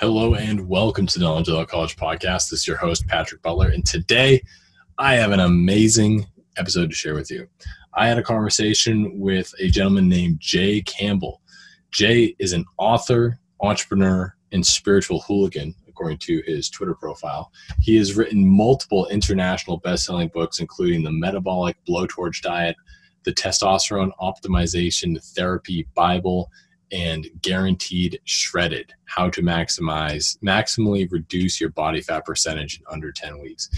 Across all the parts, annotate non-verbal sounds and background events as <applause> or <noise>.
Hello and welcome to the Without College podcast. This is your host, Patrick Butler, and today I have an amazing episode to share with you. I had a conversation with a gentleman named Jay Campbell. Jay is an author, entrepreneur, and spiritual hooligan, according to his Twitter profile. He has written multiple international best-selling books, including The Metabolic Blowtorch Diet, The Testosterone Optimization Therapy Bible, and Guaranteed Shredded: How to Maximize Maximally Reduce Your Body Fat Percentage in Under 10 Weeks.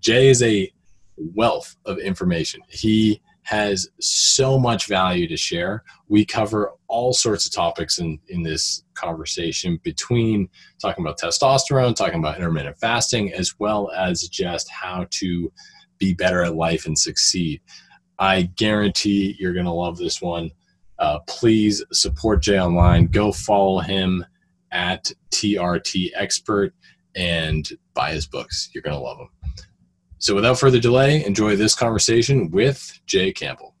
Jay is a wealth of information. He has so much value to share. We cover all sorts of topics in, in this conversation between talking about testosterone, talking about intermittent fasting, as well as just how to be better at life and succeed. I guarantee you're going to love this one. Uh, please support Jay online. Go follow him at TRT Expert and buy his books. You're going to love them. So, without further delay, enjoy this conversation with Jay Campbell.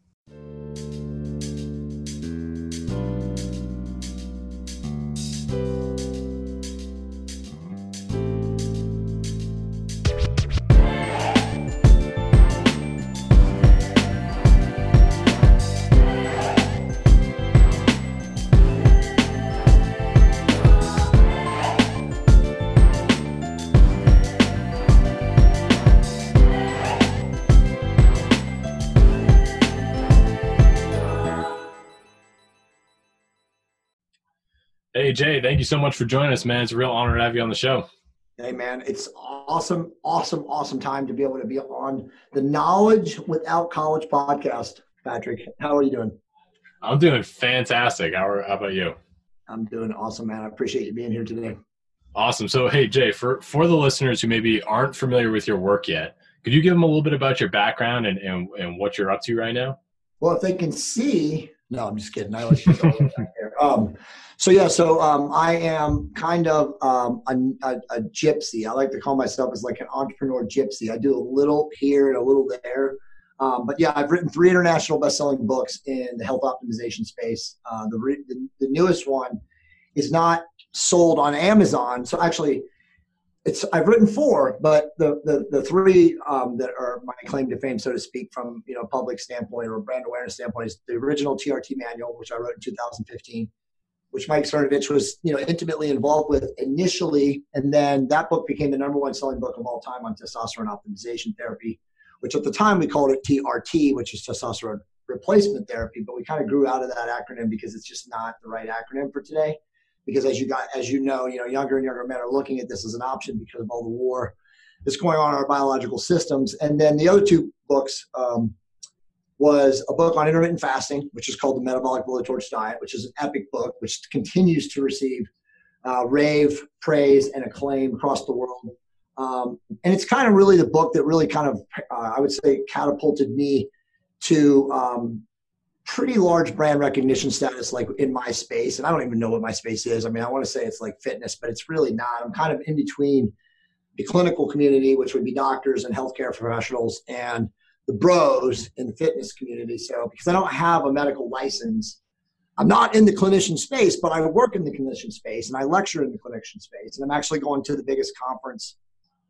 Hey, Jay, thank you so much for joining us, man. It's a real honor to have you on the show. Hey, man, it's awesome, awesome, awesome time to be able to be on the Knowledge Without College podcast. Patrick, how are you doing? I'm doing fantastic. How, are, how about you? I'm doing awesome, man. I appreciate you being here today. Awesome. So, hey, Jay, for, for the listeners who maybe aren't familiar with your work yet, could you give them a little bit about your background and, and, and what you're up to right now? Well, if they can see, no, I'm just kidding. I like um, so yeah, so um, I am kind of um, a, a, a, gypsy. I like to call myself as like an entrepreneur gypsy. I do a little here and a little there. Um, but yeah, I've written three international best-selling books in the health optimization space. Uh, the, the, the newest one is not sold on Amazon. So actually, it's I've written four, but the the, the three um, that are my claim to fame, so to speak, from you know public standpoint or brand awareness standpoint, is the original TRT manual, which I wrote in 2015, which Mike Cernovich was you know intimately involved with initially, and then that book became the number one selling book of all time on testosterone optimization therapy, which at the time we called it TRT, which is testosterone replacement therapy, but we kind of grew out of that acronym because it's just not the right acronym for today because as you got as you know, you know, younger and younger men are looking at this as an option because of all the war that's going on in our biological systems. And then the other two books um, was a book on intermittent fasting, which is called The Metabolic Blowtorch Diet, which is an epic book, which continues to receive uh, rave, praise, and acclaim across the world. Um, and it's kind of really the book that really kind of, uh, I would say, catapulted me to um, pretty large brand recognition status like in my space and i don't even know what my space is. I mean i want to say it's like fitness but it's really not. I'm kind of in between the clinical community which would be doctors and healthcare professionals and the bros in the fitness community. So because i don't have a medical license i'm not in the clinician space but i work in the clinician space and i lecture in the clinician space and i'm actually going to the biggest conference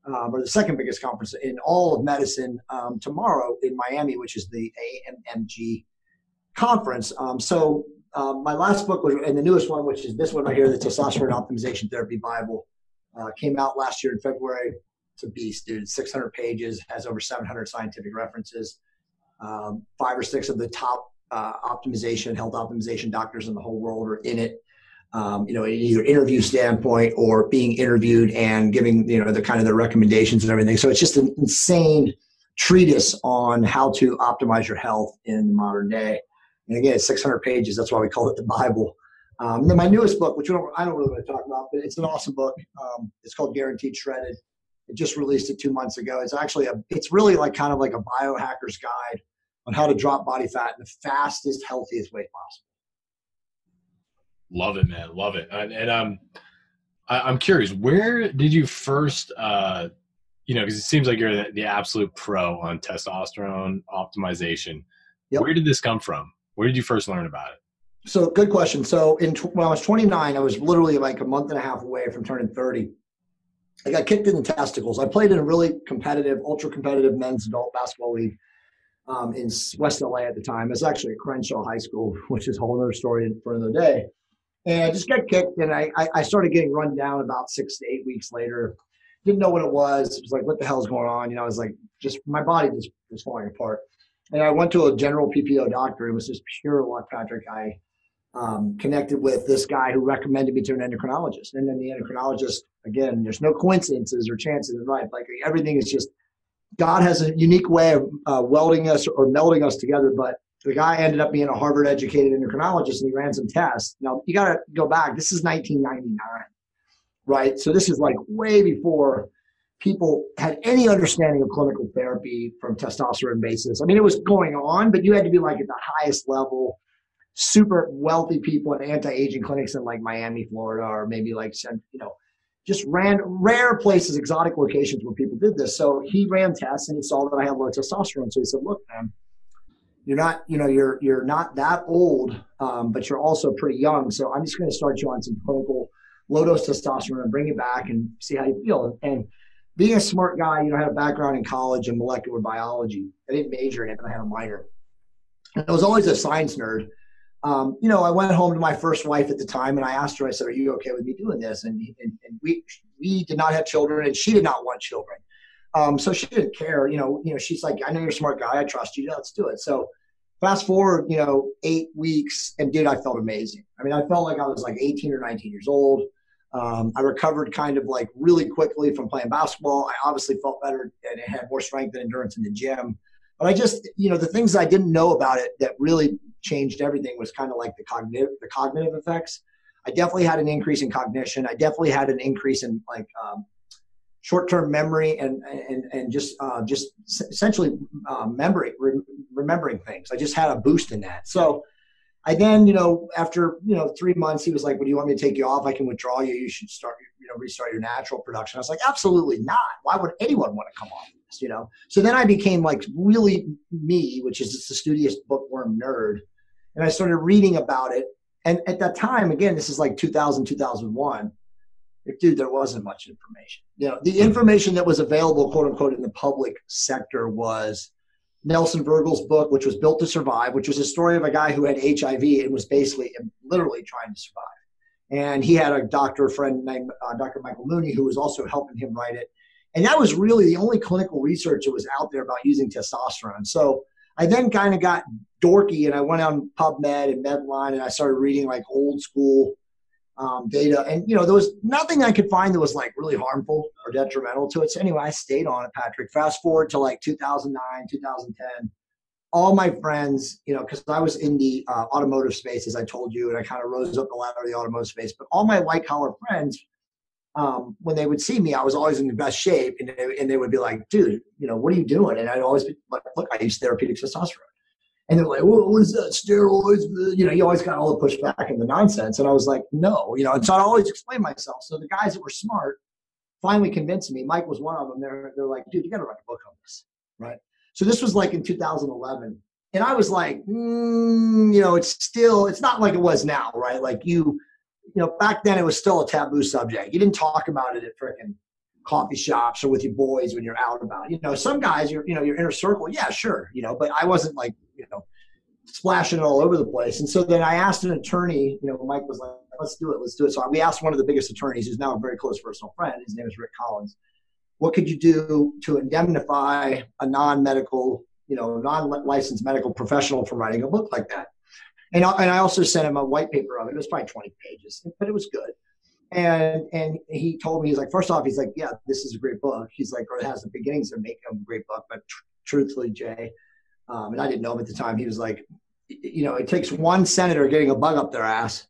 um, or the second biggest conference in all of medicine um, tomorrow in miami which is the ammg conference. Um, so um, my last book was, and the newest one, which is this one right here, the Testosterone Optimization Therapy Bible, uh, came out last year in February. It's a beast, dude. 600 pages, has over 700 scientific references. Um, five or six of the top uh, optimization, health optimization doctors in the whole world are in it. Um, you know, either interview standpoint or being interviewed and giving, you know, the kind of the recommendations and everything. So it's just an insane treatise on how to optimize your health in the modern day. And again, it's 600 pages. That's why we call it the Bible. Um, and then my newest book, which don't, I don't really want to talk about, but it's an awesome book. Um, it's called Guaranteed Shredded. It just released it two months ago. It's actually a, it's really like kind of like a biohacker's guide on how to drop body fat in the fastest, healthiest way possible. Love it, man. Love it. And, and um, I, am curious, where did you first, uh, you know, because it seems like you're the, the absolute pro on testosterone optimization. Yep. Where did this come from? Where did you first learn about it? so good question. So in when I was 29, I was literally like a month and a half away from turning 30. I got kicked in the testicles. I played in a really competitive, ultra competitive men's adult basketball league um, in West LA at the time. It's actually at Crenshaw High School, <laughs> which is a whole other story for another day. And I just got kicked, and I, I started getting run down about six to eight weeks later. Didn't know what it was. It was like, what the hell's going on? You know, I was like, just my body just was falling apart. And I went to a general PPO doctor. It was just pure luck, Patrick. I um, connected with this guy who recommended me to an endocrinologist. And then the endocrinologist, again, there's no coincidences or chances in life. Like everything is just, God has a unique way of uh, welding us or melding us together. But the guy ended up being a Harvard educated endocrinologist and he ran some tests. Now you got to go back. This is 1999, right? So this is like way before people had any understanding of clinical therapy from testosterone basis. I mean, it was going on, but you had to be like at the highest level, super wealthy people in anti-aging clinics in like Miami, Florida, or maybe like, you know, just ran rare places, exotic locations where people did this. So he ran tests and he saw that I had low testosterone. So he said, look, man, you're not, you know, you're you're not that old, um, but you're also pretty young. So I'm just going to start you on some clinical low dose testosterone and bring it back and see how you feel. And being a smart guy, you know, I had a background in college in molecular biology. I didn't major in it, but I had a minor. And I was always a science nerd. Um, you know, I went home to my first wife at the time, and I asked her. I said, "Are you okay with me doing this?" And, and, and we we did not have children, and she did not want children. Um, so she didn't care. You know, you know, she's like, "I know you're a smart guy. I trust you. Let's do it." So Fast forward, you know, eight weeks, and dude, I felt amazing. I mean, I felt like I was like 18 or 19 years old. Um, I recovered kind of like really quickly from playing basketball. I obviously felt better and had more strength and endurance in the gym. But I just, you know, the things I didn't know about it that really changed everything was kind of like the cognitive, the cognitive effects. I definitely had an increase in cognition. I definitely had an increase in like um, short-term memory and and and just uh, just essentially uh, memory re- remembering things. I just had a boost in that. So I then you know after you know three months he was like, "Well, do you want me to take you off? I can withdraw you. You should start you know restart your natural production." I was like, "Absolutely not. Why would anyone want to come off this?" You know. So then I became like really me, which is just the studious bookworm nerd, and I started reading about it. And at that time, again, this is like 2000, 2001 dude, there wasn't much information. You know, the information that was available, quote unquote, in the public sector was Nelson Vergel's book, which was Built to Survive, which was a story of a guy who had HIV and was basically literally trying to survive. And he had a doctor friend named uh, Dr. Michael Mooney who was also helping him write it. And that was really the only clinical research that was out there about using testosterone. So I then kind of got dorky and I went on PubMed and Medline and I started reading like old school um, data. And, you know, there was nothing I could find that was like really harmful or detrimental to it. So anyway, I stayed on it, Patrick. Fast forward to like 2009, 2010. All my friends, you know, because I was in the uh, automotive space, as I told you, and I kind of rose up the ladder of the automotive space. But all my white collar friends, um, when they would see me, I was always in the best shape, and they, and they would be like, "Dude, you know, what are you doing?" And I'd always be like, "Look, I use therapeutic testosterone." And they're like, well, what is that? Steroids? You know, you always got all the pushback and the nonsense. And I was like, no, you know, and so I always explain myself. So the guys that were smart finally convinced me. Mike was one of them. They're, they're like, dude, you got to write a book on this. Right. So this was like in 2011. And I was like, mm, you know, it's still, it's not like it was now, right? Like you, you know, back then it was still a taboo subject. You didn't talk about it at freaking coffee shops or with your boys when you're out about. You know, some guys, you're, you know, your inner circle, yeah, sure, you know, but I wasn't like, you know, splashing it all over the place. And so then I asked an attorney, you know, Mike was like, let's do it, let's do it. So we asked one of the biggest attorneys, who's now a very close personal friend. His name is Rick Collins. What could you do to indemnify a non-medical, you know, non-licensed medical professional from writing a book like that? And I, and I also sent him a white paper of it. It was probably 20 pages, but it was good. And and he told me he's like, first off, he's like, yeah, this is a great book. He's like, or it has the beginnings of making a great book, but tr- truthfully, Jay, um, and I didn't know him at the time. He was like, you know, it takes one senator getting a bug up their ass,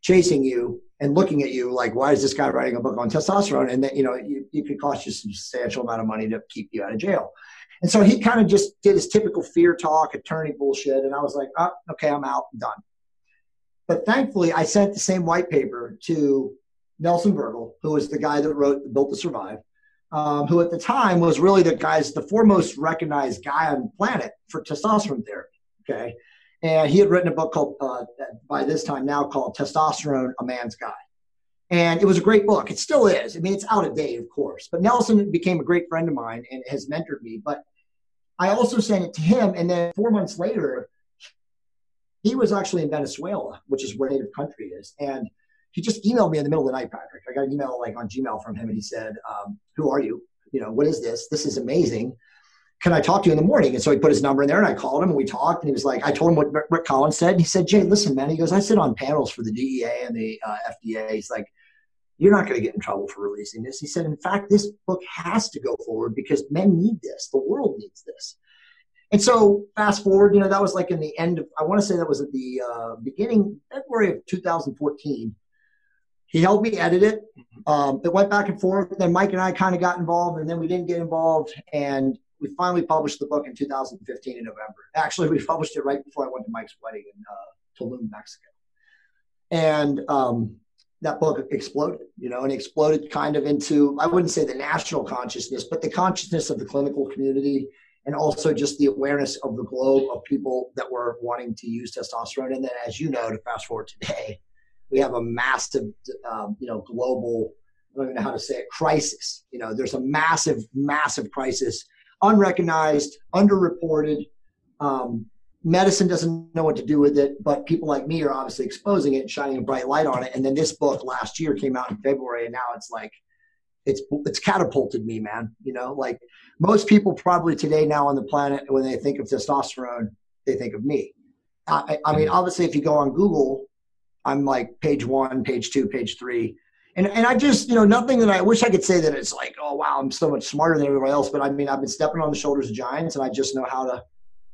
chasing you and looking at you like, why is this guy writing a book on testosterone? And then you know, you, it could cost you a substantial amount of money to keep you out of jail. And so he kind of just did his typical fear talk, attorney bullshit, and I was like, oh, okay, I'm out, I'm done. But thankfully, I sent the same white paper to Nelson Vergel, who was the guy that wrote Built to Survive, um, who at the time was really the guy's the foremost recognized guy on the planet for testosterone therapy. Okay. and he had written a book called uh, by this time now called testosterone a man's guide. And it was a great book. It still is. I mean it's out of date of course. But nelson became a great friend of mine and has mentored me. But i also sent it to him and then four months later he was actually in venezuela which is where native country is. And he just emailed me in the middle of the night patrick i got an email like on gmail from him and he said um, who are you you know what is this this is amazing can I talk to you in the morning? And so he put his number in there and I called him and we talked and he was like, I told him what Rick Collins said. And he said, Jay, listen, man, he goes, I sit on panels for the DEA and the uh, FDA. He's like, you're not going to get in trouble for releasing this. He said, in fact, this book has to go forward because men need this. The world needs this. And so fast forward, you know, that was like in the end of, I want to say that was at the uh, beginning, February of 2014. He helped me edit it. Um, it went back and forth. Then Mike and I kind of got involved, and then we didn't get involved. And we finally published the book in 2015 in November. Actually, we published it right before I went to Mike's wedding in uh, Tulum, Mexico. And um, that book exploded, you know, and exploded kind of into, I wouldn't say the national consciousness, but the consciousness of the clinical community and also just the awareness of the globe of people that were wanting to use testosterone. And then, as you know, to fast forward today, we have a massive, um, you know, global, I don't even know how to say it, crisis. You know, there's a massive, massive crisis unrecognized, underreported. Um, medicine doesn't know what to do with it, but people like me are obviously exposing it and shining a bright light on it. And then this book last year came out in February, and now it's like it's it's catapulted me, man. You know, like most people probably today now on the planet, when they think of testosterone, they think of me. I, I mean, obviously, if you go on Google, I'm like page one, page two, page three and and I just you know nothing that I wish I could say that it's like oh wow I'm so much smarter than everybody else, but I mean I've been stepping on the shoulders of giants, and I just know how to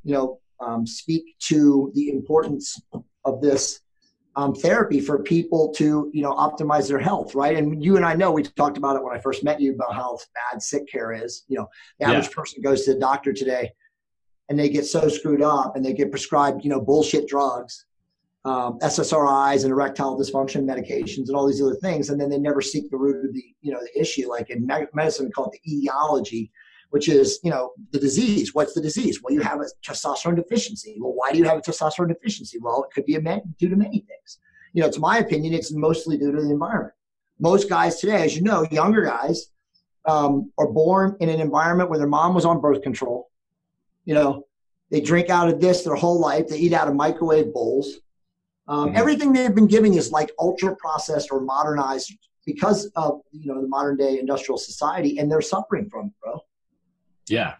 you know um, speak to the importance of this um, therapy for people to you know optimize their health, right? And you and I know we talked about it when I first met you about how bad sick care is. You know, the average yeah. person goes to the doctor today, and they get so screwed up, and they get prescribed you know bullshit drugs um, SSRIs and erectile dysfunction medications and all these other things, and then they never seek the root of the you know the issue. Like in medicine, we call it the etiology, which is you know the disease. What's the disease? Well, you have a testosterone deficiency. Well, why do you have a testosterone deficiency? Well, it could be due to many things. You know, to my opinion, it's mostly due to the environment. Most guys today, as you know, younger guys um, are born in an environment where their mom was on birth control. You know, they drink out of this their whole life. They eat out of microwave bowls um, mm-hmm. Everything they've been giving is like ultra processed or modernized because of you know the modern day industrial society, and they're suffering from it, bro. Yeah,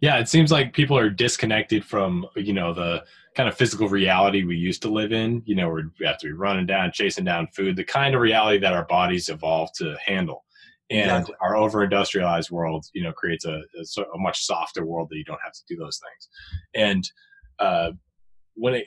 yeah. It seems like people are disconnected from you know the kind of physical reality we used to live in. You know, we have to be running down, chasing down food, the kind of reality that our bodies evolved to handle. And exactly. our over-industrialized world, you know, creates a, a, a, much softer world that you don't have to do those things. And uh, when it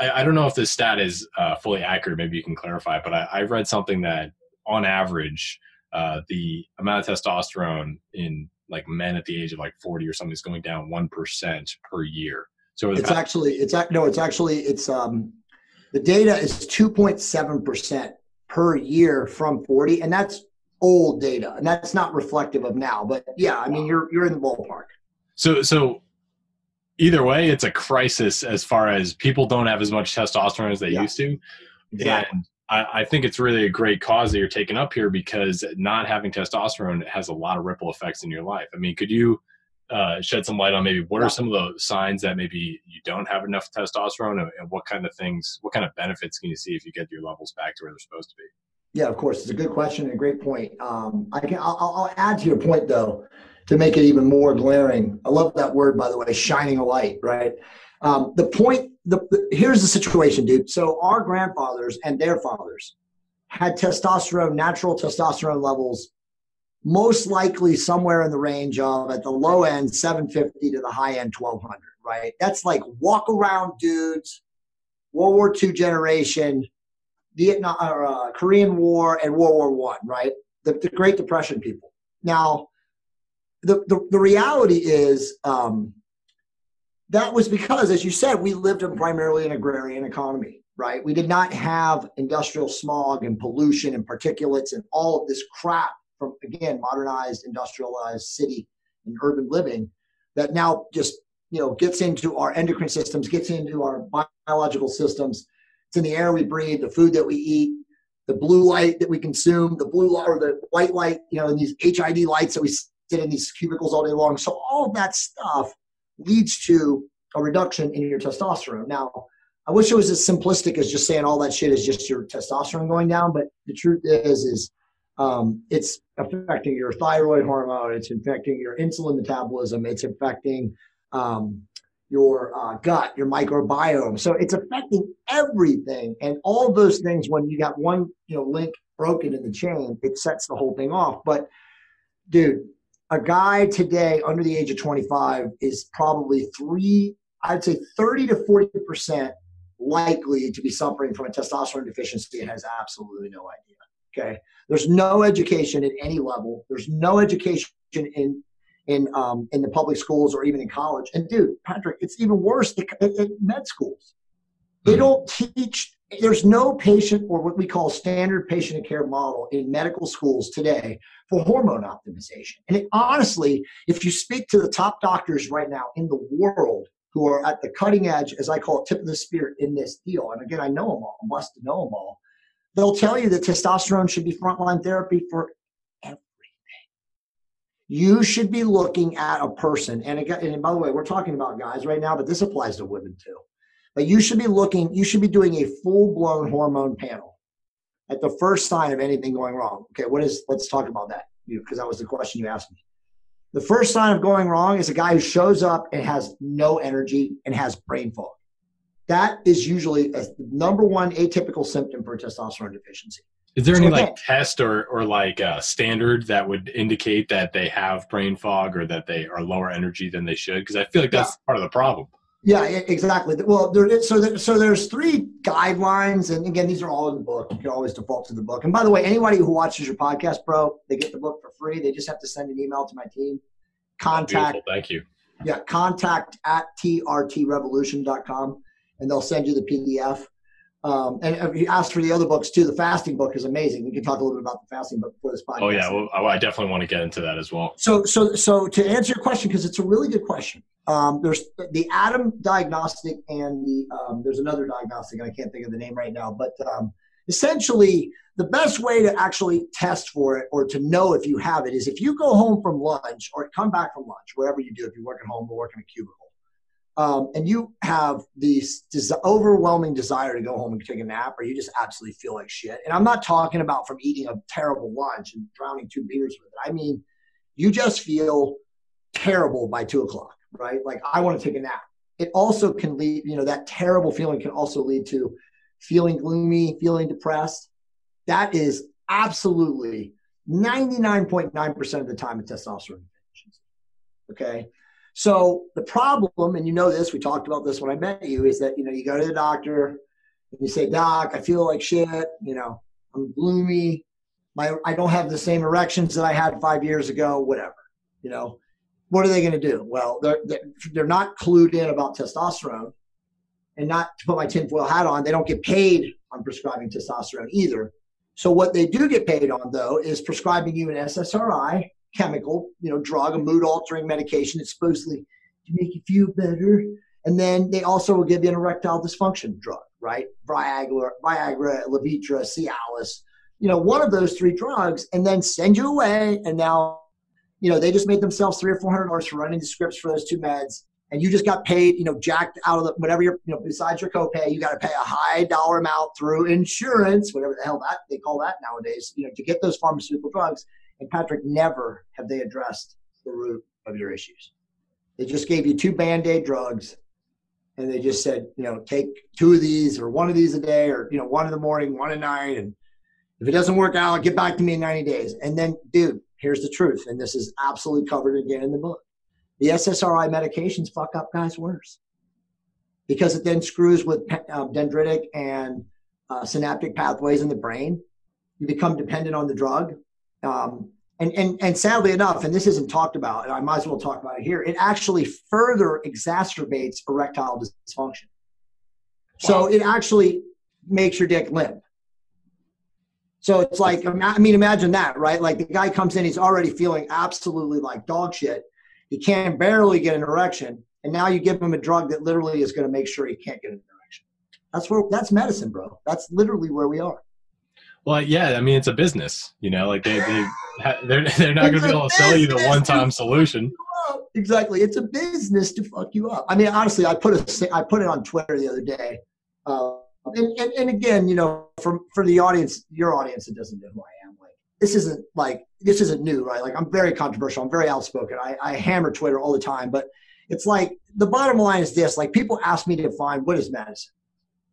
I, I, don't know if this stat is uh, fully accurate. Maybe you can clarify. But I, I read something that on average, uh, the amount of testosterone in like men at the age of like 40 or something is going down 1% per year. So it's past- actually, it's no, it's actually, it's, um, the data is 2.7% per year from 40. And that's old data. And that's not reflective of now, but yeah, I mean, you're, you're in the ballpark. So, so either way, it's a crisis as far as people don't have as much testosterone as they yeah. used to. And I, I, think it's really a great cause that you're taking up here because not having testosterone has a lot of ripple effects in your life. I mean, could you uh, shed some light on maybe what are some of the signs that maybe you don't have enough testosterone and, and what kind of things, what kind of benefits can you see if you get your levels back to where they're supposed to be? Yeah, of course. It's a good question and a great point. Um, I can, I'll, I'll add to your point though to make it even more glaring. I love that word, by the way, shining a light, right? Um, the point, the, the, here's the situation, dude. So our grandfathers and their fathers had testosterone, natural testosterone levels, most likely somewhere in the range of, at the low end, 750 to the high end, 1200, right? That's like walk around dudes, World War II generation, Vietnam, or, uh, Korean War, and World War One, right? The, the Great Depression people. Now, the, the, the reality is um, that was because, as you said, we lived in primarily an agrarian economy, right? We did not have industrial smog and pollution and particulates and all of this crap from, again, modernized, industrialized city and urban living that now just you know, gets into our endocrine systems, gets into our biological systems. It's in the air we breathe, the food that we eat, the blue light that we consume, the blue light or the white light, you know, and these HID lights that we sit in these cubicles all day long. So all that stuff leads to a reduction in your testosterone. Now, I wish it was as simplistic as just saying all that shit is just your testosterone going down, but the truth is, is um, it's affecting your thyroid hormone, it's affecting your insulin metabolism, it's affecting um, your uh, gut, your microbiome. So it's affecting everything, and all those things. When you got one, you know, link broken in the chain, it sets the whole thing off. But, dude, a guy today under the age of 25 is probably three, I'd say 30 to 40 percent likely to be suffering from a testosterone deficiency and has absolutely no idea. Okay. There's no education at any level. There's no education in in um, in the public schools or even in college. And dude, Patrick, it's even worse at, at med schools. They hmm. don't teach. There's no patient or what we call standard patient care model in medical schools today for hormone optimization. And it, honestly, if you speak to the top doctors right now in the world, who are at the cutting edge, as I call it, tip of the spear in this deal. And again, I know them all. Blessed to know them all. They'll tell you that testosterone should be frontline therapy for everything. You should be looking at a person, and again, and by the way, we're talking about guys right now, but this applies to women too. But you should be looking, you should be doing a full-blown hormone panel at the first sign of anything going wrong. Okay, what is? Let's talk about that because that was the question you asked me. The first sign of going wrong is a guy who shows up and has no energy and has brain fog. That is usually a number one atypical symptom for testosterone deficiency. Is there so any again, like test or or like a standard that would indicate that they have brain fog or that they are lower energy than they should? Because I feel like that's yeah. part of the problem. Yeah, exactly. Well, there is, so there, so there's three guidelines, and again, these are all in the book. You can always default to the book. And by the way, anybody who watches your podcast, bro, they get the book for free. They just have to send an email to my team. Contact. Oh, Thank you. Yeah, contact at trtrevolution.com, and they'll send you the PDF. Um, and if you asked for the other books too, the fasting book is amazing. We can talk a little bit about the fasting book before this podcast. Oh yeah, well, I definitely want to get into that as well. So, so, so to answer your question, because it's a really good question. Um, there's the ADAM diagnostic and the um, there's another diagnostic, and I can't think of the name right now. But um, essentially, the best way to actually test for it or to know if you have it is if you go home from lunch or come back from lunch, wherever you do, if you work at home or work in a cubicle, um, and you have this des- overwhelming desire to go home and take a nap, or you just absolutely feel like shit. And I'm not talking about from eating a terrible lunch and drowning two beers with it. I mean, you just feel terrible by two o'clock, right? Like, I want to take a nap. It also can lead, you know, that terrible feeling can also lead to feeling gloomy, feeling depressed. That is absolutely 99.9% of the time a testosterone deficiency. Okay. So the problem, and you know this, we talked about this when I met you, is that you know you go to the doctor and you say, Doc, I feel like shit. You know, I'm gloomy. My I don't have the same erections that I had five years ago. Whatever. You know, what are they going to do? Well, they're they're not clued in about testosterone, and not to put my tinfoil hat on, they don't get paid on prescribing testosterone either. So what they do get paid on though is prescribing you an SSRI chemical, you know, drug, a mood altering medication that's supposedly to make you feel better. And then they also will give you an erectile dysfunction drug, right? Viagra, Viagra, Levitra, Cialis, you know, one of those three drugs, and then send you away. And now, you know, they just made themselves three or four hundred dollars for running the scripts for those two meds. And you just got paid, you know, jacked out of the whatever you're, you know, besides your copay, you got to pay a high dollar amount through insurance, whatever the hell that they call that nowadays, you know, to get those pharmaceutical drugs. And Patrick, never have they addressed the root of your issues. They just gave you two band aid drugs and they just said, you know, take two of these or one of these a day or, you know, one in the morning, one at night. And if it doesn't work out, get back to me in 90 days. And then, dude, here's the truth. And this is absolutely covered again in the book. The SSRI medications fuck up guys worse because it then screws with uh, dendritic and uh, synaptic pathways in the brain. You become dependent on the drug. Um, and, and, and sadly enough, and this isn't talked about, and I might as well talk about it here, it actually further exacerbates erectile dysfunction. Wow. So it actually makes your dick limp. So it's like, I mean, imagine that, right? Like the guy comes in, he's already feeling absolutely like dog shit. He can barely get an erection. and now you give him a drug that literally is going to make sure he can't get an erection. That's where that's medicine, bro. That's literally where we are. Well, yeah, I mean it's a business, you know, like they they they're <laughs> they're not going to be able to sell you the one time solution. Exactly, it's a business to fuck you up. I mean, honestly, I put a I put it on Twitter the other day, uh, and, and and again, you know, for for the audience, your audience that doesn't know who I am, like this isn't like this isn't new, right? Like I'm very controversial, I'm very outspoken. I, I hammer Twitter all the time, but it's like the bottom line is this: like people ask me to define what is medicine,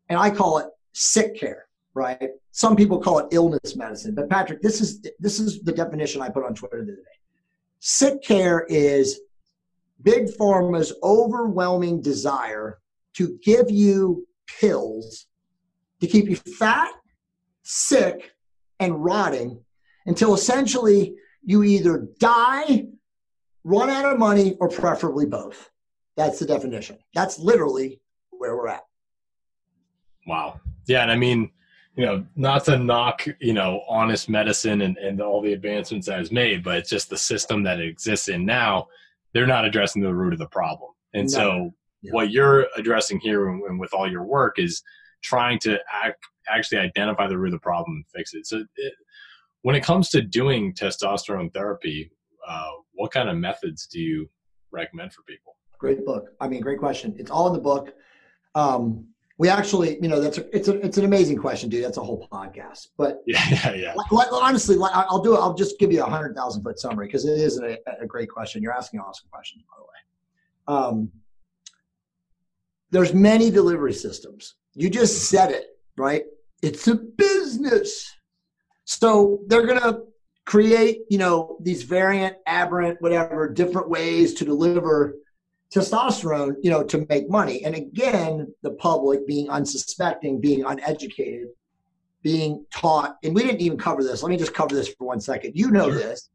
and I call it sick care right? Some people call it illness medicine, but Patrick, this is this is the definition I put on Twitter the. Sick care is big pharma's overwhelming desire to give you pills to keep you fat, sick, and rotting until essentially you either die, run out of money, or preferably both. That's the definition. That's literally where we're at. Wow. Yeah, and I mean, you know, not to knock, you know, honest medicine and, and all the advancements that is made, but it's just the system that exists in now. They're not addressing the root of the problem. And no. so yeah. what you're addressing here and, and, with all your work is trying to act, actually identify the root of the problem and fix it. So it, when it comes to doing testosterone therapy, uh, what kind of methods do you recommend for people? Great book. I mean, great question. It's all in the book. Um, we actually, you know, that's a, it's a, it's an amazing question, dude. That's a whole podcast. But <laughs> yeah, yeah, yeah. Like, honestly, like, I'll do it. I'll just give you a hundred thousand foot summary because it is a, a, great question. You're asking awesome questions, by the way. Um, there's many delivery systems. You just said it, right? It's a business. So they're gonna create, you know, these variant, aberrant, whatever, different ways to deliver testosterone, you know, to make money. And again, the public being unsuspecting, being uneducated, being taught, and we didn't even cover this. Let me just cover this for one second. You know this.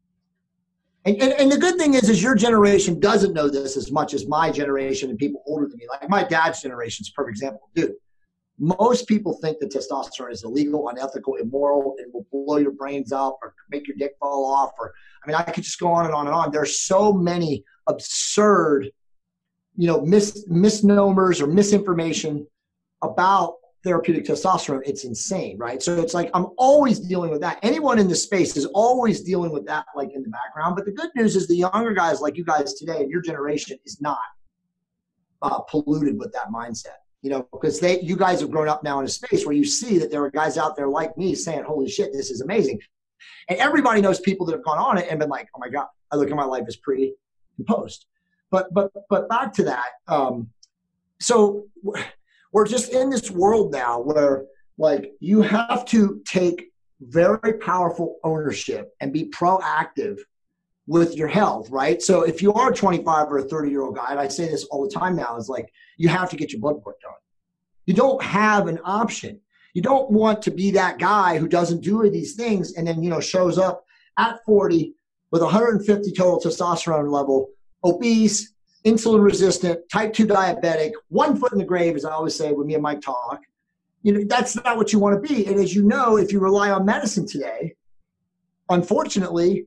And, and, and the good thing is, is your generation doesn't know this as much as my generation and people older than me. Like my dad's generation is a perfect example. Dude, most people think that testosterone is illegal, unethical, immoral, and will blow your brains up or make your dick fall off. Or I mean, I could just go on and on and on. There's so many absurd you know mis- misnomers or misinformation about therapeutic testosterone it's insane right? So it's like i'm always dealing with that. Anyone in this space is always dealing with that like in the background. But the good news is the younger guys like you guys today and your generation is not uh, polluted with that mindset you know because they you guys have grown up now in a space where you see that there are guys out there like me saying holy shit this is amazing. And everybody knows people that have gone on it and been like oh my god i look at my life as pre and post but but but back to that. Um, so we're just in this world now where like you have to take very powerful ownership and be proactive with your health, right? So if you are a 25 or a 30 year old guy, and I say this all the time now, is like you have to get your blood work done. You don't have an option. You don't want to be that guy who doesn't do these things and then you know shows up at 40 with 150 total testosterone level obese, insulin resistant, type 2 diabetic, one foot in the grave, as I always say when me and Mike talk. You know, that's not what you want to be. And as you know, if you rely on medicine today, unfortunately,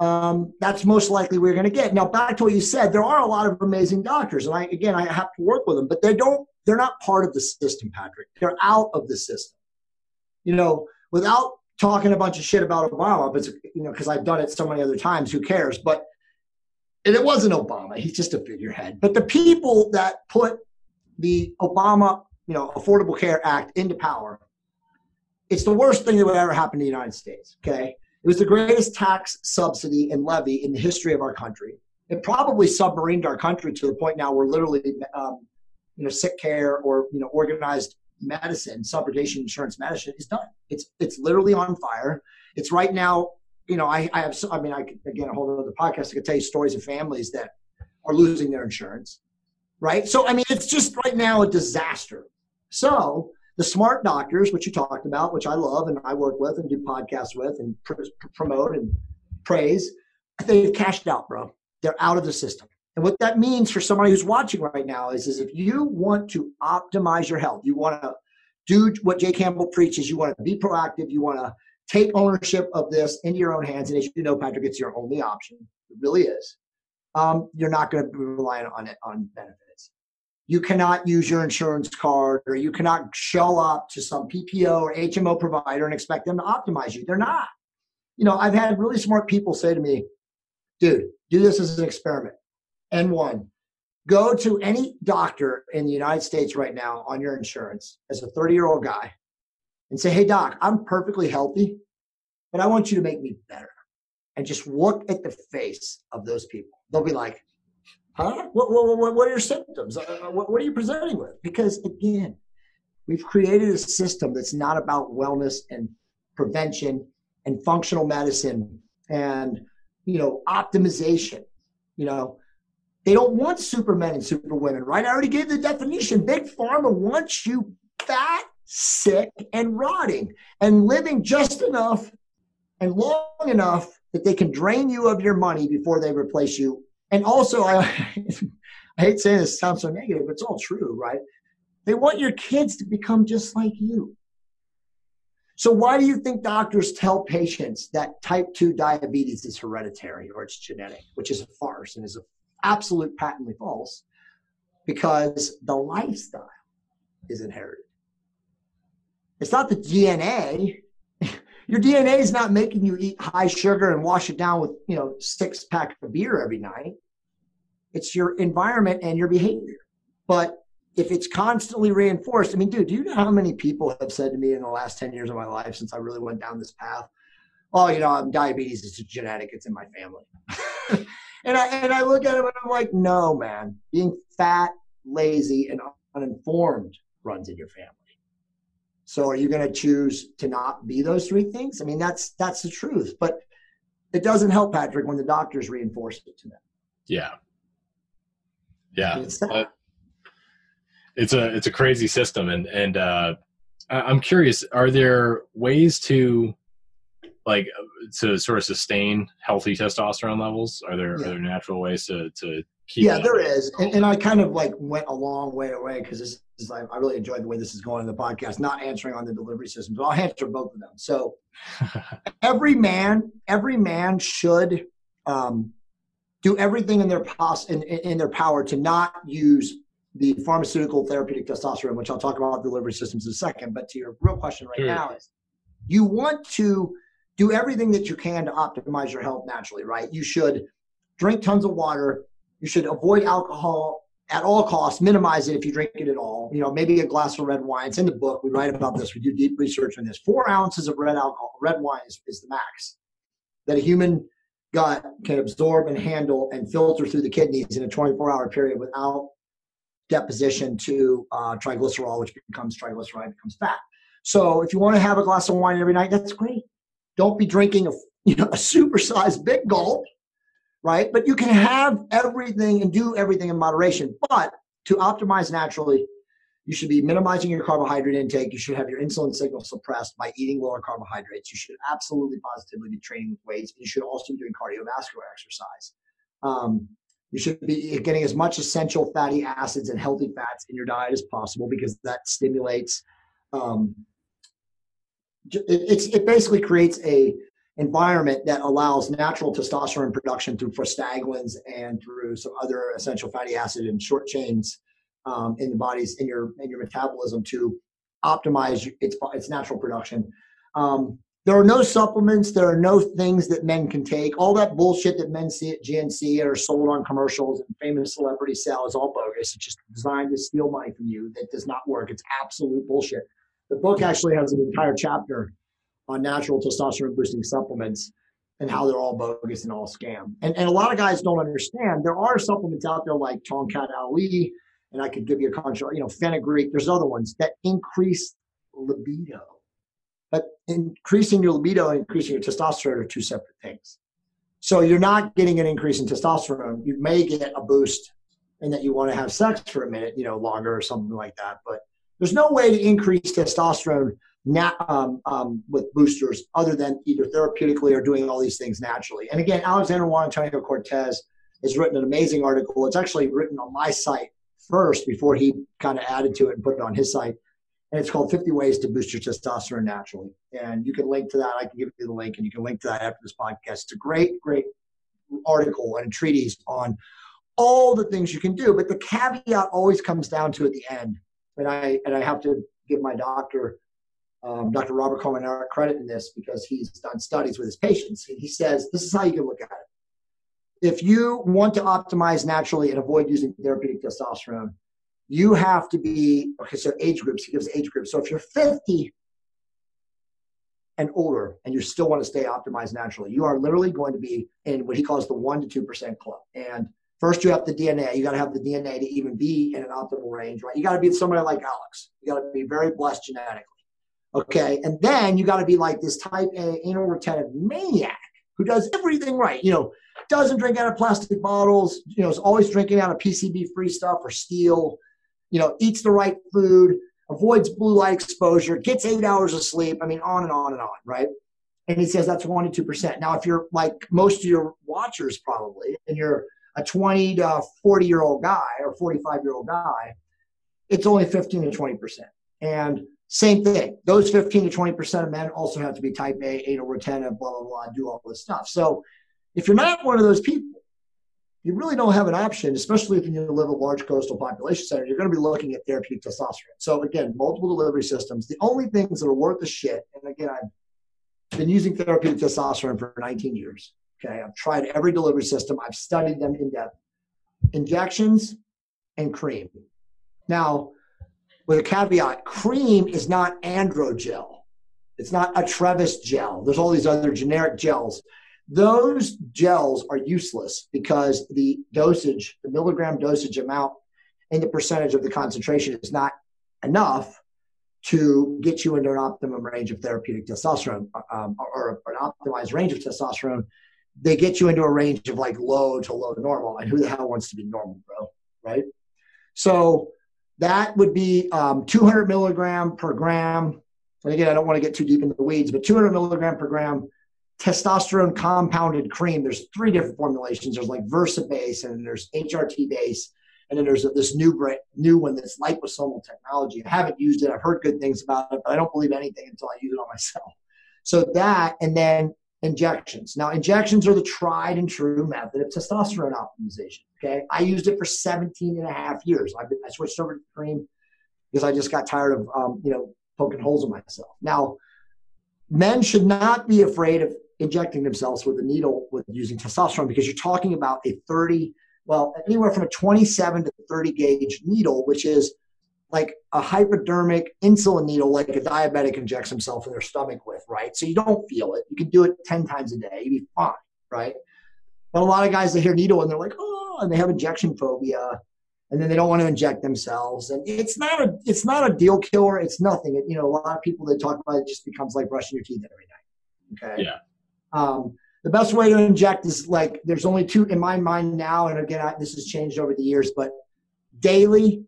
um, that's most likely we're going to get. Now, back to what you said, there are a lot of amazing doctors, and I again I have to work with them, but they don't. They're not part of the system, Patrick. They're out of the system. You know, without talking a bunch of shit about Obama, but you know, because I've done it so many other times. Who cares? But and it wasn't Obama. He's just a figurehead. But the people that put the Obama, you know, Affordable Care Act into power, it's the worst thing that would ever happen to the United States. Okay, it was the greatest tax subsidy and levy in the history of our country. It probably submarined our country to the point now where literally, um, you know, sick care or you know, organized medicine, subrogation insurance medicine is done. It's it's literally on fire. It's right now you know, I, I have, I mean, I again, a whole other podcast, I could tell you stories of families that are losing their insurance, right? So, I mean, it's just right now a disaster. So, the smart doctors, which you talked about, which I love and I work with and do podcasts with and pr- promote and praise, they've cashed out, bro. They're out of the system. And what that means for somebody who's watching right now is, is if you want to optimize your health, you want to do what Jay Campbell preaches, you want to be proactive, you want to take ownership of this into your own hands. And as you know, Patrick, it's your only option. It really is. um, you're not going to be relying on it on benefits. You cannot use your insurance card or you cannot show up to some PPO or HMO provider and expect them to optimize you. They're not. You know, I've had really smart people say to me, dude, do this as an experiment. And one, go to any doctor in the United States right now on your insurance as a 30 year old guy and say, hey, doc, I'm perfectly healthy, but I want you to make me better. And just look at the face of those people. They'll be like, huh? What, what, what are your symptoms? Uh, uh, what, what are you presenting with? Because again, we've created a system that's not about wellness and prevention and functional medicine and you know optimization you know they don't want supermen and superwomen right i already gave the definition big pharma wants you fat sick and rotting and living just enough and long enough that they can drain you of your money before they replace you and also i <laughs> i hate saying this sounds so negative but it's all true right they want your kids to become just like you so, why do you think doctors tell patients that type 2 diabetes is hereditary or it's genetic, which is a farce and is absolute patently false? Because the lifestyle is inherited. It's not the DNA. Your DNA is not making you eat high sugar and wash it down with, you know, six pack of beer every night. It's your environment and your behavior. But if it's constantly reinforced, I mean, dude, do you know how many people have said to me in the last 10 years of my life since I really went down this path? Oh, you know, I'm diabetes is genetic, it's in my family. <laughs> and I and I look at them and I'm like, no, man. Being fat, lazy, and uninformed runs in your family. So are you going to choose to not be those three things? I mean, that's that's the truth. But it doesn't help, Patrick, when the doctors reinforce it to them. Yeah. Yeah it's a it's a crazy system, and and uh, I'm curious, are there ways to like to sort of sustain healthy testosterone levels? Are there, yeah. are there natural ways to to keep? Yeah, there is, and, and, I kind of like went a long way away because this is like I really enjoyed the way this is going in the podcast. Not answering on the delivery systems, but I'll answer both of them. So <laughs> every man, every man should um, do everything in their pos in, in their power to not use the pharmaceutical therapeutic testosterone, which I'll talk about delivery systems in a second. But to your real question right sure. now is you want to do everything that you can to optimize your health naturally, right? You should drink tons of water. You should avoid alcohol at all costs, minimize it if you drink it at all. You know, maybe a glass of red wine. It's in the book. We write about this. We do deep research on this. Four ounces of red alcohol, red wine is, is the max that a human gut can absorb and handle and filter through the kidneys in a 24 hour period without deposition to uh, triglycerol, which becomes triglyceride, becomes fat. So if you want to have a glass of wine every night, that's great. Don't be drinking a you know a supersized big gulp, right? But you can have everything and do everything in moderation. But to optimize naturally, you should be minimizing your carbohydrate intake. You should have your insulin signal suppressed by eating lower carbohydrates. You should absolutely positively be training with weights. You should also be doing cardiovascular exercise. Um, you should be getting as much essential fatty acids and healthy fats in your diet as possible because that stimulates. Um, it, it's, it basically creates a environment that allows natural testosterone production through prostaglandins and through some other essential fatty acid and short chains um, in the body's in your in your metabolism to optimize its its natural production. Um, there are no supplements. There are no things that men can take. All that bullshit that men see at GNC or sold on commercials and famous celebrity sell is all bogus. It's just designed to steal money from you. That does not work. It's absolute bullshit. The book actually has an entire chapter on natural testosterone boosting supplements and how they're all bogus and all scam. And, and a lot of guys don't understand. There are supplements out there like Tongkat Ali, and I could give you a contra, you know, fenugreek. There's other ones that increase libido but increasing your libido and increasing your testosterone are two separate things. So you're not getting an increase in testosterone. You may get a boost in that you want to have sex for a minute, you know, longer or something like that. But there's no way to increase testosterone nat- um, um, with boosters other than either therapeutically or doing all these things naturally. And again, Alexander Juan Antonio Cortes has written an amazing article. It's actually written on my site first before he kind of added to it and put it on his site and it's called 50 Ways to Boost Your Testosterone Naturally. And you can link to that. I can give you the link, and you can link to that after this podcast. It's a great, great article and treatise on all the things you can do. But the caveat always comes down to at the end, and I and I have to give my doctor, um, Dr. Robert Coleman, credit in this because he's done studies with his patients. He says this is how you can look at it. If you want to optimize naturally and avoid using therapeutic testosterone, you have to be okay. So age groups, he gives age groups. So if you're 50 and older and you still want to stay optimized naturally, you are literally going to be in what he calls the one to two percent club. And First, you have the DNA. You got to have the DNA to even be in an optimal range, right? You got to be somebody like Alex. You got to be very blessed genetically. Okay. And then you got to be like this type A anal retentive maniac who does everything right. You know, doesn't drink out of plastic bottles, you know, is always drinking out of PCB free stuff or steel, you know, eats the right food, avoids blue light exposure, gets eight hours of sleep. I mean, on and on and on, right? And he says that's one to two percent. Now, if you're like most of your watchers probably, and you're a 20 to 40 year old guy or 45 year old guy, it's only 15 to 20%. And same thing, those 15 to 20% of men also have to be type A, anal retentive, blah, blah, blah, do all this stuff. So if you're not one of those people, you really don't have an option, especially if you live in a large coastal population center. You're going to be looking at therapeutic testosterone. So again, multiple delivery systems. The only things that are worth the shit, and again, I've been using therapeutic testosterone for 19 years. Okay, I've tried every delivery system, I've studied them in depth. Injections and cream. Now, with a caveat, cream is not androgel. It's not a Trevis gel. There's all these other generic gels. Those gels are useless because the dosage, the milligram dosage amount, and the percentage of the concentration is not enough to get you into an optimum range of therapeutic testosterone um, or, or an optimized range of testosterone they get you into a range of like low to low to normal. And who the hell wants to be normal, bro? Right? So that would be um, 200 milligram per gram. And again, I don't want to get too deep into the weeds, but 200 milligram per gram testosterone compounded cream. There's three different formulations. There's like Versa base, and there's HRT base, and then there's this new brand, new one that's liposomal technology. I haven't used it. I've heard good things about it, but I don't believe anything until I use it on myself. So that, and then injections. Now, injections are the tried and true method of testosterone optimization. Okay. I used it for 17 and a half years. I, I switched over to cream because I just got tired of, um, you know, poking holes in myself. Now, men should not be afraid of injecting themselves with a needle with using testosterone because you're talking about a 30, well, anywhere from a 27 to 30 gauge needle, which is like a hypodermic insulin needle, like a diabetic injects himself in their stomach with, right? So you don't feel it. You can do it 10 times a day, you'd be fine, right? But a lot of guys, they hear needle and they're like, oh, and they have injection phobia and then they don't want to inject themselves. And it's not a, it's not a deal killer. It's nothing. It, you know, a lot of people that talk about it just becomes like brushing your teeth every night. Okay. Yeah. Um, the best way to inject is like, there's only two in my mind now. And again, I, this has changed over the years, but daily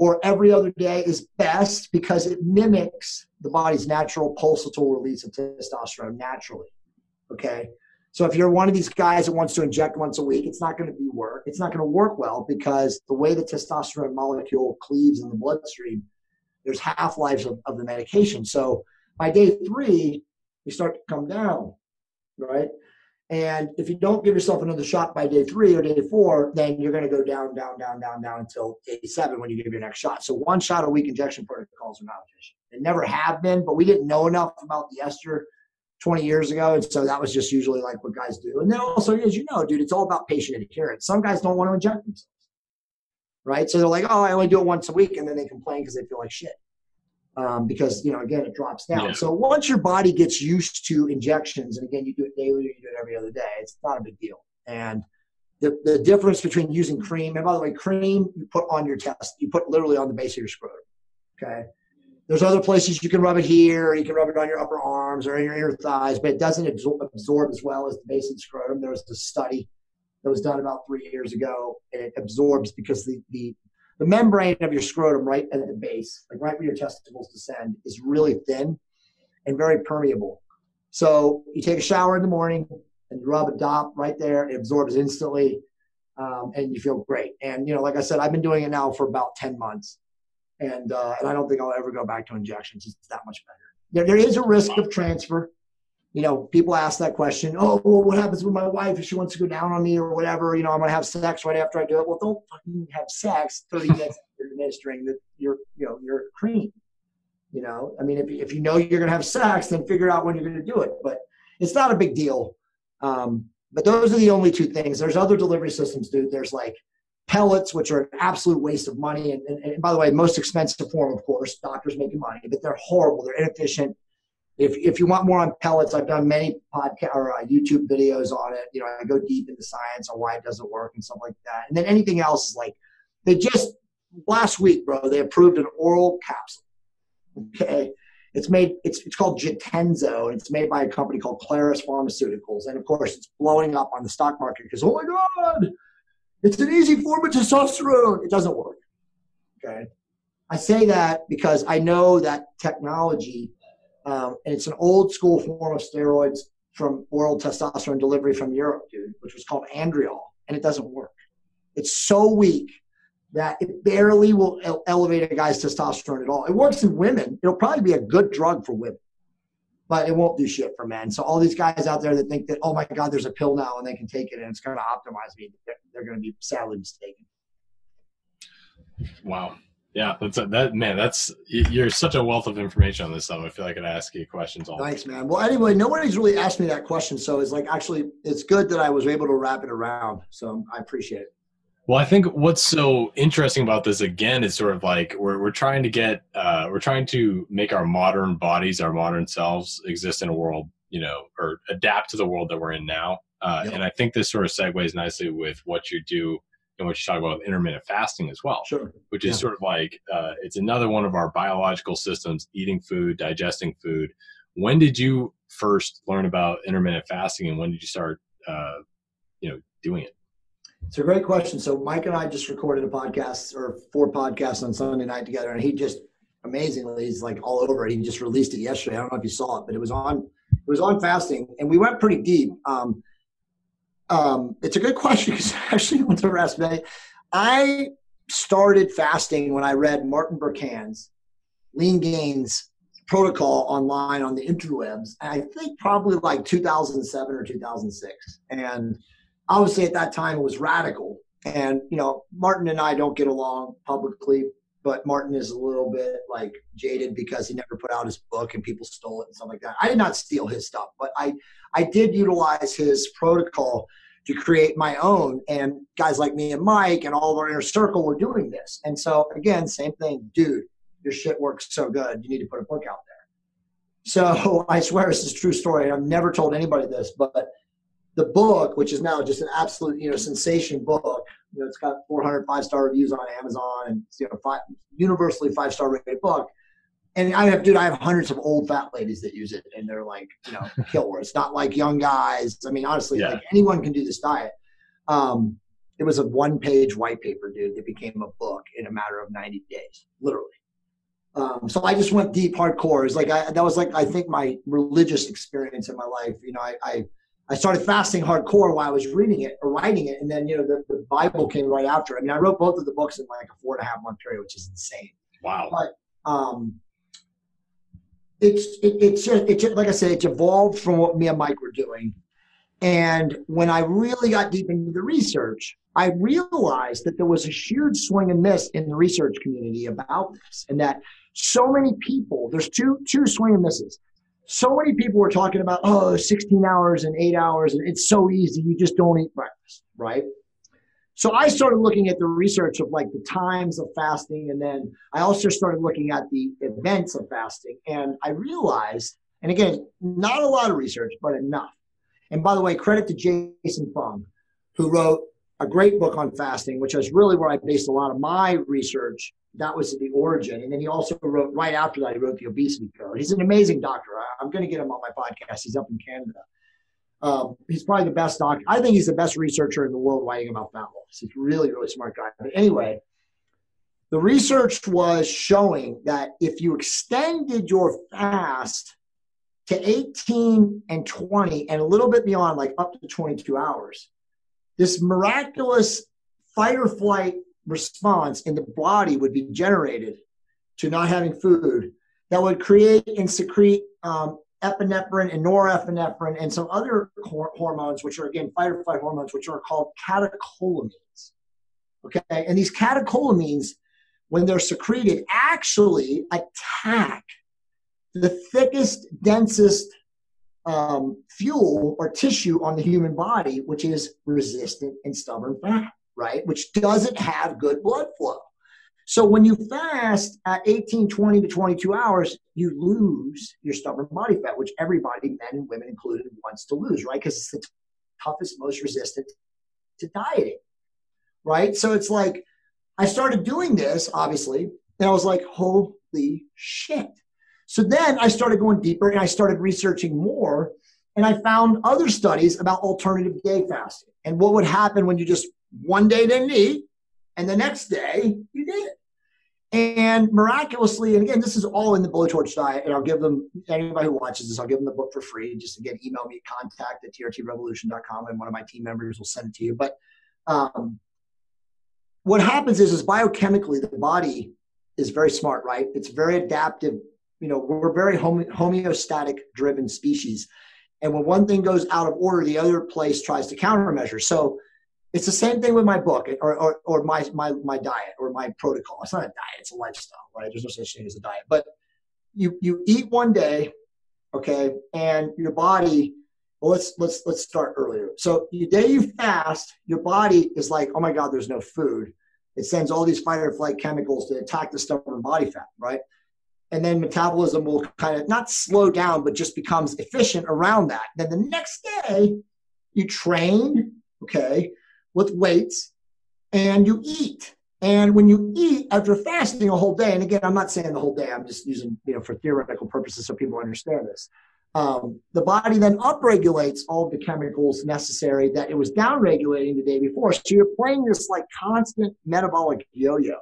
or every other day is best because it mimics the body's natural pulsatile release of testosterone naturally. Okay. So if you're one of these guys that wants to inject once a week, it's not going to be work. It's not going to work well because the way the testosterone molecule cleaves in the bloodstream, there's half lives of, of the medication. So by day three, you start to come down, right? And if you don't give yourself another shot by day three or day four, then you're going to go down, down, down, down, down until day seven when you give your next shot. So one shot a week injection protocols are not efficient. They never have been, but we didn't know enough about the ester 20 years ago. And so that was just usually like what guys do. And then also, as you know, dude, it's all about patient adherence. Some guys don't want to inject themselves, right? So they're like, oh, I only do it once a week. And then they complain because they feel like shit um, because you know again it drops down. Yeah. So once your body gets used to injections, and again you do it daily or you do it every other day, it's not a big deal. And the, the difference between using cream, and by the way, cream you put on your test, you put literally on the base of your scrotum. Okay. There's other places you can rub it here, you can rub it on your upper arms or in your inner thighs, but it doesn't absorb, absorb as well as the base of the scrotum. There was a study that was done about three years ago, and it absorbs because the, the the membrane of your scrotum right at the base, like right where your testicles descend, is really thin and very permeable. So you take a shower in the morning and rub a dot right there, it absorbs instantly, um, and you feel great. And you know, like I said, I've been doing it now for about ten months, and uh, and I don't think I'll ever go back to injections. It's that much better. There, there is a risk of transfer. You know, people ask that question. Oh, well, what happens with my wife if she wants to go down on me or whatever? You know, I'm gonna have sex right after I do it. Well, don't fucking have sex 30 <laughs> minutes after administering the, your, you know, your cream. You know, I mean, if you, if you know you're gonna have sex, then figure out when you're gonna do it. But it's not a big deal. Um, but those are the only two things. There's other delivery systems, dude. There's like pellets, which are an absolute waste of money. And, and, and by the way, most expensive form, of course, doctors making money, but they're horrible. They're inefficient if, if you want more on pellets, I've done many podcast or uh, YouTube videos on it. You know, I go deep into science on why it doesn't work and stuff like that. And then anything else is like, they just last week, bro, they approved an oral capsule. Okay, it's made it's it's called Jatenzo, and it's made by a company called Clarus Pharmaceuticals, and of course, it's blowing up on the stock market because oh my god, it's an easy form of testosterone. It doesn't work. Okay, I say that because I know that technology um, and it's an old school form of steroids from oral testosterone delivery from Europe, dude, which was called Andriol, and it doesn't work. It's so weak that it barely will ele- elevate a guy's testosterone at all. It works in women. It'll probably be a good drug for women, but it won't do shit for men. So all these guys out there that think that, oh my God, there's a pill now and they can take it and it's going to optimize me, they're, they're going to be sadly mistaken. Wow. Yeah, that's a, that man. That's you're such a wealth of information on this stuff. I feel like I could ask you questions all. Thanks, man. Well, anyway, nobody's really asked me that question, so it's like actually, it's good that I was able to wrap it around. So I appreciate it. Well, I think what's so interesting about this again is sort of like we're we're trying to get uh, we're trying to make our modern bodies, our modern selves, exist in a world, you know, or adapt to the world that we're in now. Uh, yep. And I think this sort of segues nicely with what you do and what you talk about intermittent fasting as well, sure. which is yeah. sort of like uh, it's another one of our biological systems: eating food, digesting food. When did you first learn about intermittent fasting, and when did you start, uh, you know, doing it? It's a great question. So Mike and I just recorded a podcast or four podcasts on Sunday night together, and he just amazingly he's like all over it. He just released it yesterday. I don't know if you saw it, but it was on it was on fasting, and we went pretty deep. Um, um, it's a good question <laughs> because actually, went to rest me. I started fasting when I read Martin Berkhan's Lean Gains protocol online on the interwebs. I think probably like 2007 or 2006. And obviously at that time it was radical. And, you know, Martin and I don't get along publicly, but Martin is a little bit like jaded because he never put out his book and people stole it and stuff like that. I did not steal his stuff, but I, I did utilize his protocol to create my own. And guys like me and Mike and all of our inner circle were doing this. And so again, same thing, dude, your shit works so good. You need to put a book out there. So <laughs> I swear this is a true story. I've never told anybody this, but the book, which is now just an absolute, you know, sensation book, you know, it's got 400 five-star reviews on Amazon and, you know, five, universally five-star rated book and I have, dude, I have hundreds of old fat ladies that use it, and they're like, you know, <laughs> killer. It's not like young guys. I mean, honestly, yeah. like anyone can do this diet. Um, it was a one-page white paper, dude, that became a book in a matter of 90 days, literally. Um, so I just went deep, hardcore. It's like I, that was like I think my religious experience in my life. You know, I, I I started fasting hardcore while I was reading it or writing it, and then you know the, the Bible came right after. I mean, I wrote both of the books in like a four and a half month period, which is insane. Wow. But um, it's it, it's it's like I said, it's evolved from what me and Mike were doing. And when I really got deep into the research, I realized that there was a huge swing and miss in the research community about this, and that so many people there's two two swing and misses. So many people were talking about oh 16 hours and eight hours, and it's so easy. You just don't eat breakfast, right? So I started looking at the research of like the times of fasting, and then I also started looking at the events of fasting. And I realized, and again, not a lot of research, but enough. And by the way, credit to Jason Fung, who wrote a great book on fasting, which is really where I based a lot of my research. That was the origin. And then he also wrote, right after that, he wrote the obesity code. He's an amazing doctor. I'm going to get him on my podcast. He's up in Canada. Um, he's probably the best doc. I think he's the best researcher in the world writing about fat loss. He's really, really smart guy. But anyway, the research was showing that if you extended your fast to 18 and 20 and a little bit beyond, like up to 22 hours, this miraculous fight or flight response in the body would be generated to not having food that would create and secrete um, epinephrine and norepinephrine and some other hormones, which are again fight or flight hormones, which are called catecholamines. Okay, and these catecholamines, when they're secreted, actually attack the thickest, densest um, fuel or tissue on the human body, which is resistant and stubborn fat, right? Which doesn't have good blood flow. So when you fast at 18, 20 to 22 hours, you lose your stubborn body fat, which everybody, men and women included, wants to lose, right? Because it's the toughest, most resistant to dieting, right? So it's like I started doing this, obviously, and I was like, holy shit. So then I started going deeper and I started researching more, and I found other studies about alternative day fasting and what would happen when you just one day didn't eat and the next day you did. And miraculously, and again, this is all in the blowtorch diet, and I'll give them anybody who watches this, I'll give them the book for free. Just again, email me contact at trtrevolution.com, and one of my team members will send it to you. But um, what happens is, is biochemically, the body is very smart, right? It's very adaptive. You know, we're very homeostatic driven species. And when one thing goes out of order, the other place tries to countermeasure. So it's the same thing with my book or, or, or my, my, my diet or my protocol. It's not a diet, it's a lifestyle, right? There's no such thing as a diet. But you, you eat one day, okay, and your body, well, let's, let's, let's start earlier. So the day you fast, your body is like, oh my God, there's no food. It sends all these fight or flight chemicals to attack the stubborn body fat, right? And then metabolism will kind of not slow down, but just becomes efficient around that. Then the next day, you train, okay, with weights and you eat. And when you eat after fasting a whole day, and again, I'm not saying the whole day, I'm just using, you know, for theoretical purposes so people understand this. Um, the body then upregulates all the chemicals necessary that it was downregulating the day before. So you're playing this like constant metabolic yo-yo.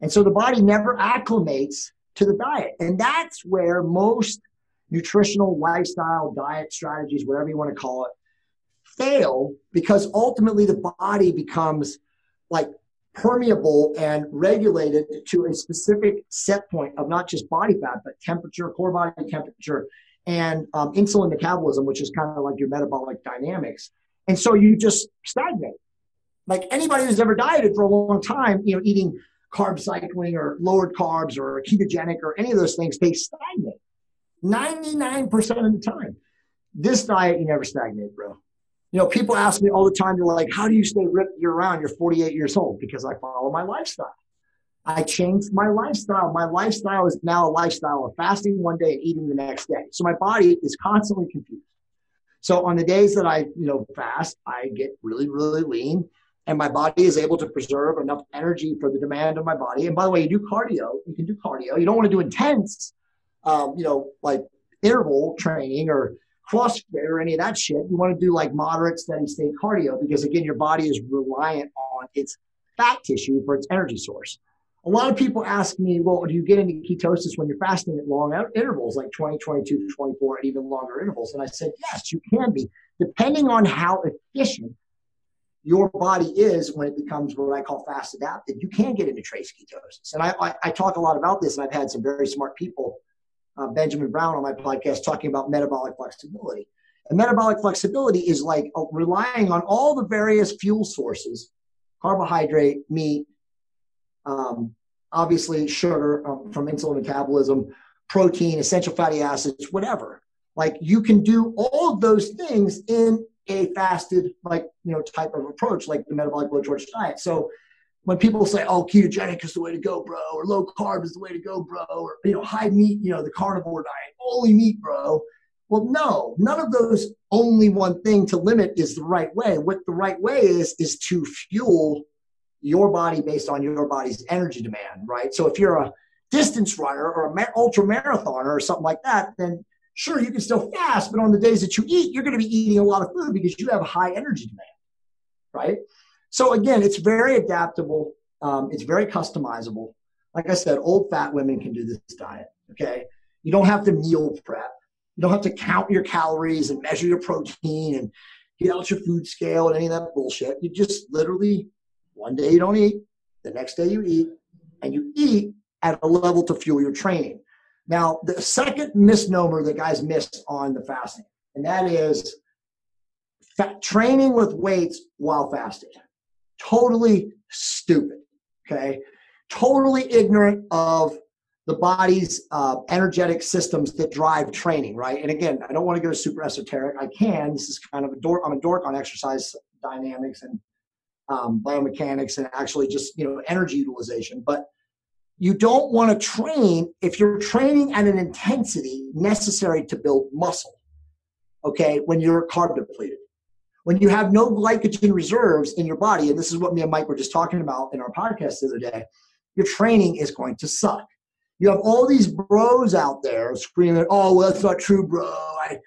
And so the body never acclimates to the diet. And that's where most nutritional lifestyle diet strategies, whatever you want to call it, fail because ultimately the body becomes like permeable and regulated to a specific set point of not just body fat, but temperature, core body temperature, and um, insulin metabolism, which is kind of like your metabolic dynamics. And so you just stagnate. Like anybody who's ever dieted for a long time, you know, eating carb cycling or lowered carbs or ketogenic or any of those things, they stagnate 99% of the time. This diet, you never stagnate, bro. You know, people ask me all the time, they're like, how do you stay ripped year round? You're 48 years old because I follow my lifestyle. I changed my lifestyle. My lifestyle is now a lifestyle of fasting one day and eating the next day. So my body is constantly confused. So on the days that I, you know, fast, I get really, really lean and my body is able to preserve enough energy for the demand of my body. And by the way, you do cardio, you can do cardio. You don't want to do intense, um, you know, like interval training or CrossFit or any of that shit. You want to do like moderate, steady state cardio because again, your body is reliant on its fat tissue for its energy source. A lot of people ask me, well, do you get into ketosis when you're fasting at long intervals, like 20, 22, 24, and even longer intervals? And I said, yes, you can be, depending on how efficient your body is when it becomes what I call fast adapted. You can get into trace ketosis. And I, I, I talk a lot about this, and I've had some very smart people uh, Benjamin Brown on my podcast talking about metabolic flexibility. And metabolic flexibility is like uh, relying on all the various fuel sources carbohydrate, meat, um, obviously sugar um, from insulin metabolism, protein, essential fatty acids, whatever. Like you can do all of those things in a fasted, like, you know, type of approach, like the metabolic blowtorch diet. So when people say, "Oh, ketogenic is the way to go, bro," or "low carb is the way to go, bro," or you know, high meat, you know, the carnivore diet, only meat, bro. Well, no, none of those only one thing to limit is the right way. What the right way is is to fuel your body based on your body's energy demand, right? So if you're a distance runner or a ultra marathoner or something like that, then sure you can still fast, but on the days that you eat, you're going to be eating a lot of food because you have a high energy demand, right? So again, it's very adaptable. Um, it's very customizable. Like I said, old fat women can do this diet. Okay, you don't have to meal prep. You don't have to count your calories and measure your protein and get out your food scale and any of that bullshit. You just literally one day you don't eat, the next day you eat, and you eat at a level to fuel your training. Now, the second misnomer that guys miss on the fasting, and that is training with weights while fasted. Totally stupid. Okay. Totally ignorant of the body's uh, energetic systems that drive training, right? And again, I don't want to go super esoteric. I can. This is kind of a dork. I'm a dork on exercise dynamics and um, biomechanics and actually just you know energy utilization. But you don't want to train if you're training at an intensity necessary to build muscle. Okay, when you're carb depleted when you have no glycogen reserves in your body, and this is what me and Mike were just talking about in our podcast the other day, your training is going to suck. You have all these bros out there screaming, "Oh, well, that's not true, bro. I,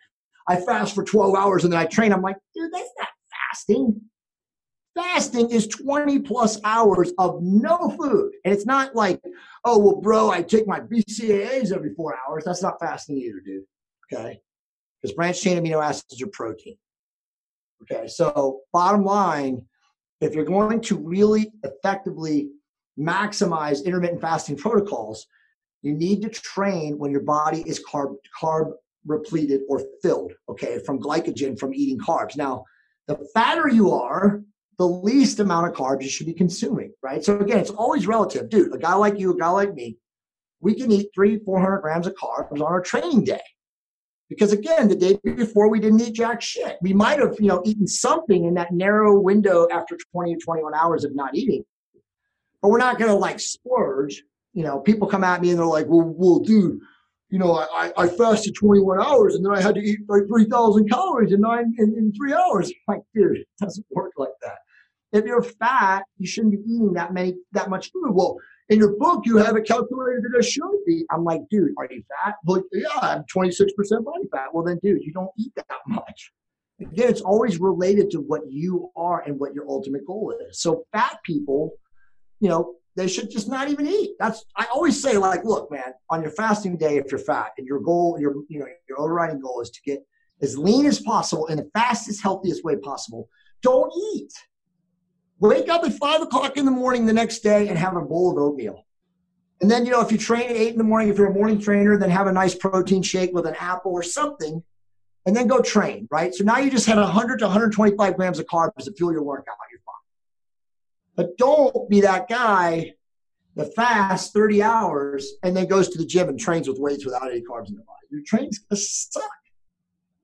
I fast for 12 hours and then I train." I'm like, dude, that's not fasting. Fasting is 20 plus hours of no food, and it's not like, "Oh, well, bro, I take my BCAAs every four hours." That's not fasting either, dude. Okay, because branched chain amino acids are protein. Okay, so bottom line, if you're going to really effectively maximize intermittent fasting <laughs> protocols, you need to train when your body is carb carb repleted or filled, okay, from glycogen from eating carbs. Now, the fatter you are, the least amount of carbs you should be consuming, right? So again, it's always relative. Dude, a guy like you, a guy like me, we can eat three, 400 grams of carbs on our training day. Because again, the day before we didn't eat jack shit. We might have, you know, eaten something in that narrow window after 20 or 21 hours of not eating. But we're not gonna like splurge. You know, people come at me and they're like, well, well, dude, you know, I, I fasted 21 hours and then I had to eat like 3,000 calories in nine in, in three hours. <laughs> Like, dude, it doesn't work like that. If you're fat, you shouldn't be eating that many that much food. Well, in your book, you have it calculated that I should be. I'm like, dude, are you fat? Like, yeah, I'm 26% body fat. Well, then, dude, you don't eat that much. Again, it's always related to what you are and what your ultimate goal is. So, fat people, you know, they should just not even eat. That's I always say, like, look, man, on your fasting day, if you're fat and your goal, your you know, your overriding goal is to get as lean as possible in the fastest, healthiest way possible, don't eat. Wake up at five o'clock in the morning the next day and have a bowl of oatmeal. And then, you know, if you train at eight in the morning, if you're a morning trainer, then have a nice protein shake with an apple or something, and then go train, right? So now you just had 100 to 125 grams of carbs to fuel your workout. You're fine. But don't be that guy that fasts 30 hours and then goes to the gym and trains with weights without any carbs in the body. Your training's gonna suck.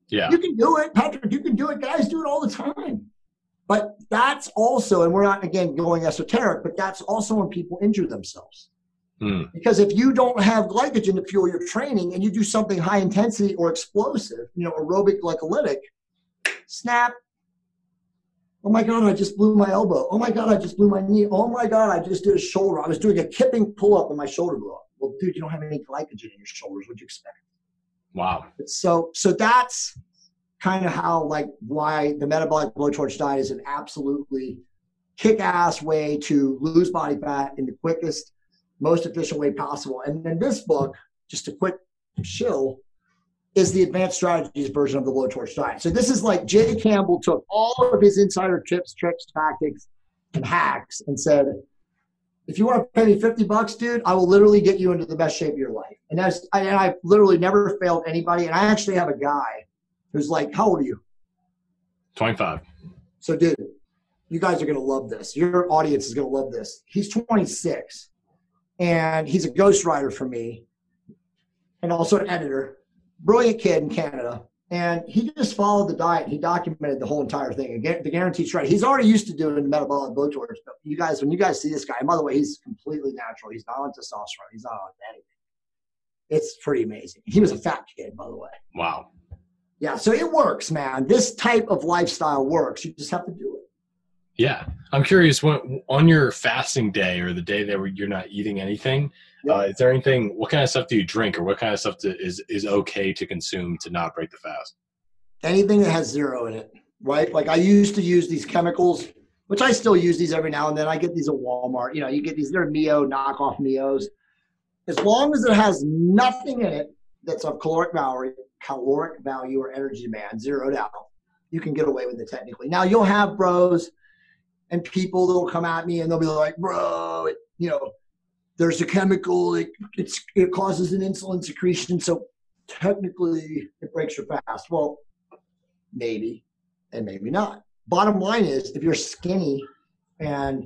Yeah. You can do it, Patrick. You can do it. Guys do it all the time. But that's also, and we're not again going esoteric, but that's also when people injure themselves. Mm. Because if you don't have glycogen to fuel your training and you do something high intensity or explosive, you know, aerobic glycolytic, snap. Oh my God, I just blew my elbow. Oh my God, I just blew my knee. Oh my God, I just did a shoulder. I was doing a kipping pull up and my shoulder blew up. Well, dude, you don't have any glycogen in your shoulders. What'd you expect? Wow. So, so that's kind of how like why the metabolic blowtorch diet is an absolutely kick-ass way to lose body fat in the quickest most efficient way possible. And then this book just a quick shill is the advanced strategies version of the blowtorch diet. So this is like jay campbell took all of his insider tips tricks tactics and hacks and said if you want to pay me 50 bucks dude i will literally get you into the best shape of your life. And that's and i've literally never failed anybody. And i actually have a guy who's like, How old are you? 25. So, dude, you guys are going to love this. Your audience is going to love this. He's 26 and he's a ghostwriter for me and also an editor. Brilliant kid in Canada. And he just followed the diet. He documented the whole entire thing. Again, the guaranteed shred. He's already used to doing the metabolic blowtorch. But you guys, when you guys see this guy, and by the way, he's completely natural. He's not on testosterone. He's not on anything. It's pretty amazing. He was a fat kid, by the way. Wow. Yeah, so it works, man. This type of lifestyle works. You just have to do it. Yeah, I'm curious. When on your fasting day or the day that you're not eating anything, yeah. uh, is there anything? What kind of stuff do you drink, or what kind of stuff to, is is okay to consume to not break the fast? Anything that has zero in it, right? Like I used to use these chemicals, which I still use these every now and then. I get these at Walmart. You know, you get these. They're Mio knockoff Mios. As long as it has nothing in it that's of caloric value, caloric value or energy demand zeroed out, you can get away with it technically. Now you'll have bros and people that will come at me and they'll be like, bro, you know, there's a chemical it, it causes an insulin secretion so technically it breaks your fast well maybe and maybe not bottom line is if you're skinny and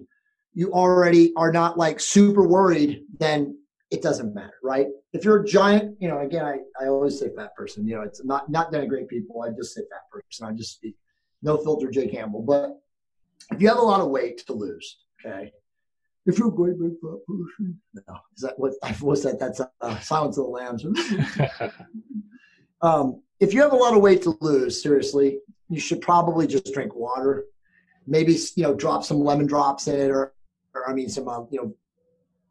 you already are not like super worried then it doesn't matter right if you're a giant you know again i, I always say fat person you know it's not not denigrate people i just say fat person i just speak no filter jay campbell but if you have a lot of weight to lose okay if you're a great big fat person. No, is that what? <laughs> What's that? That's uh, Silence of the Lambs. <laughs> um, if you have a lot of weight to lose, seriously, you should probably just drink water. Maybe you know, drop some lemon drops in it, or, or I mean, some uh, you know,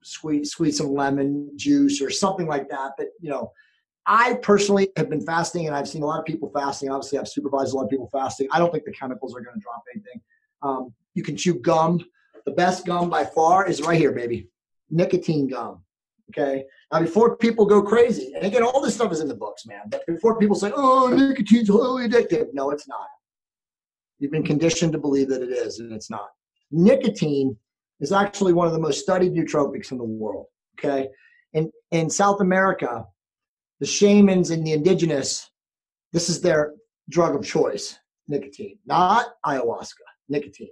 squeeze squeeze some lemon juice or something like that. But you know, I personally have been fasting, and I've seen a lot of people fasting. Obviously, I've supervised a lot of people fasting. I don't think the chemicals are going to drop anything. Um, you can chew gum the best gum by far is right here, baby. Nicotine gum. Okay. Now, before people go crazy, and again, all this stuff is in the books, man. But before people say, "Oh, nicotine's highly addictive," no, it's not. You've been conditioned to believe that it is, and it's not. Nicotine is actually one of the most studied nootropics in the world. Okay. In in South America, the shamans and the indigenous, this is their drug of choice. Nicotine, not ayahuasca. Nicotine.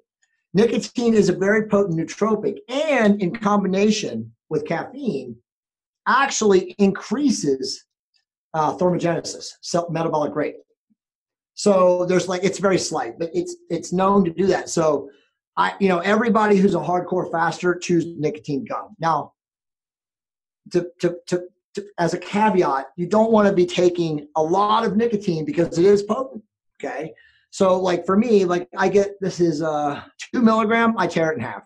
Nicotine is a very potent nootropic, and in combination with caffeine, actually increases uh, thermogenesis, metabolic rate. So there's like it's very slight, but it's it's known to do that. So I, you know, everybody who's a hardcore faster choose nicotine gum. Now, to to to, to as a caveat, you don't want to be taking a lot of nicotine because it is potent. Okay, so like for me, like I get this is uh two milligram, I tear it in half.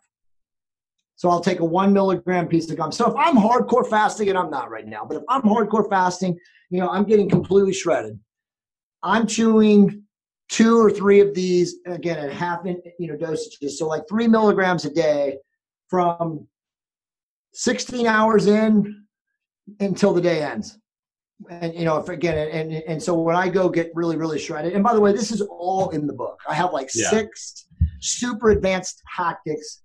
So I'll take a one milligram piece of gum. So if I'm hardcore fasting, and I'm not right now, but if I'm hardcore fasting, you know, I'm getting completely shredded. I'm chewing two or three of these again at half in you know dosages. So like three milligrams a day from 16 hours in until the day ends and you know if again and, and so when i go get really really shredded and by the way this is all in the book i have like yeah. six super advanced tactics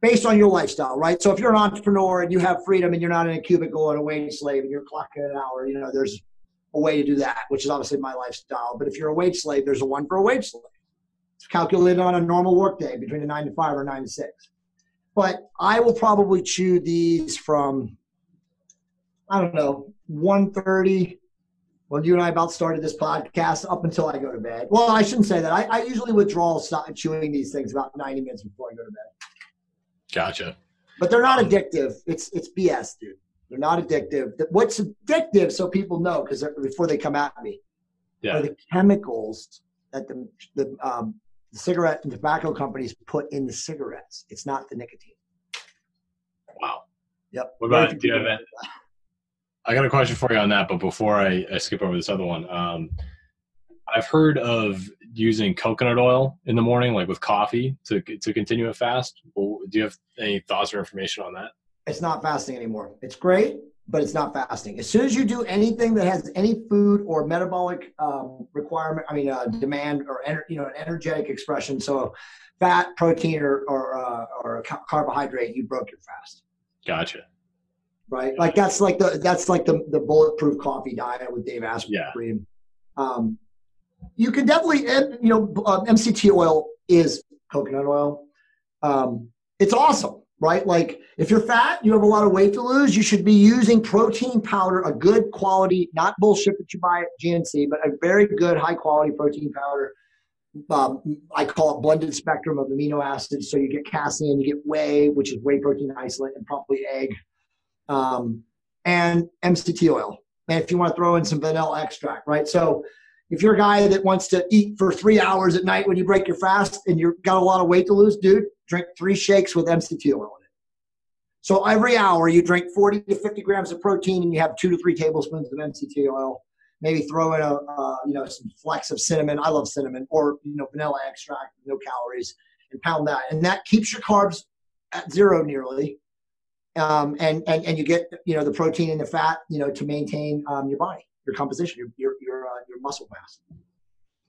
based on your lifestyle right so if you're an entrepreneur and you have freedom and you're not in a cubicle and a wage slave and you're clocking an hour you know there's a way to do that which is obviously my lifestyle but if you're a wage slave there's a one for a wage slave it's calculated on a normal workday between a nine to five or nine to six but i will probably chew these from i don't know 1.30 when you and I about started this podcast up until I go to bed. Well, I shouldn't say that. I, I usually withdraw stop chewing these things about 90 minutes before I go to bed. Gotcha. But they're not addictive. It's it's BS, dude. They're not addictive. What's addictive, so people know, because before they come at me, yeah. are the chemicals that the the, um, the cigarette and tobacco companies put in the cigarettes. It's not the nicotine. Wow. Yep. What about do you have I got a question for you on that, but before I, I skip over this other one, um, I've heard of using coconut oil in the morning, like with coffee, to to continue a fast. do you have any thoughts or information on that? It's not fasting anymore. It's great, but it's not fasting. As soon as you do anything that has any food or metabolic um, requirement, I mean, uh, demand or ener- you know, an energetic expression, so fat, protein, or or, uh, or carbohydrate, you broke your fast. Gotcha right? Like that's like the that's like the the bulletproof coffee diet with Dave Asprey. Yeah. Um, you can definitely, you know, MCT oil is coconut oil. Um, it's awesome, right? Like if you're fat, you have a lot of weight to lose, you should be using protein powder, a good quality, not bullshit that you buy at GNC, but a very good high quality protein powder. Um, I call it blended spectrum of amino acids. So you get casein, you get whey, which is whey protein isolate, and probably egg um, and MCT oil. And if you want to throw in some vanilla extract, right? So if you're a guy that wants to eat for three hours at night when you break your fast and you've got a lot of weight to lose, dude, drink three shakes with MCT oil in it. So every hour you drink 40 to 50 grams of protein and you have two to three tablespoons of MCT oil. Maybe throw in a uh, you know some flecks of cinnamon. I love cinnamon or you know vanilla extract, no calories, and pound that. And that keeps your carbs at zero nearly um, and, and and you get you know the protein and the fat you know to maintain um, your body, your composition, your your your, uh, your muscle mass.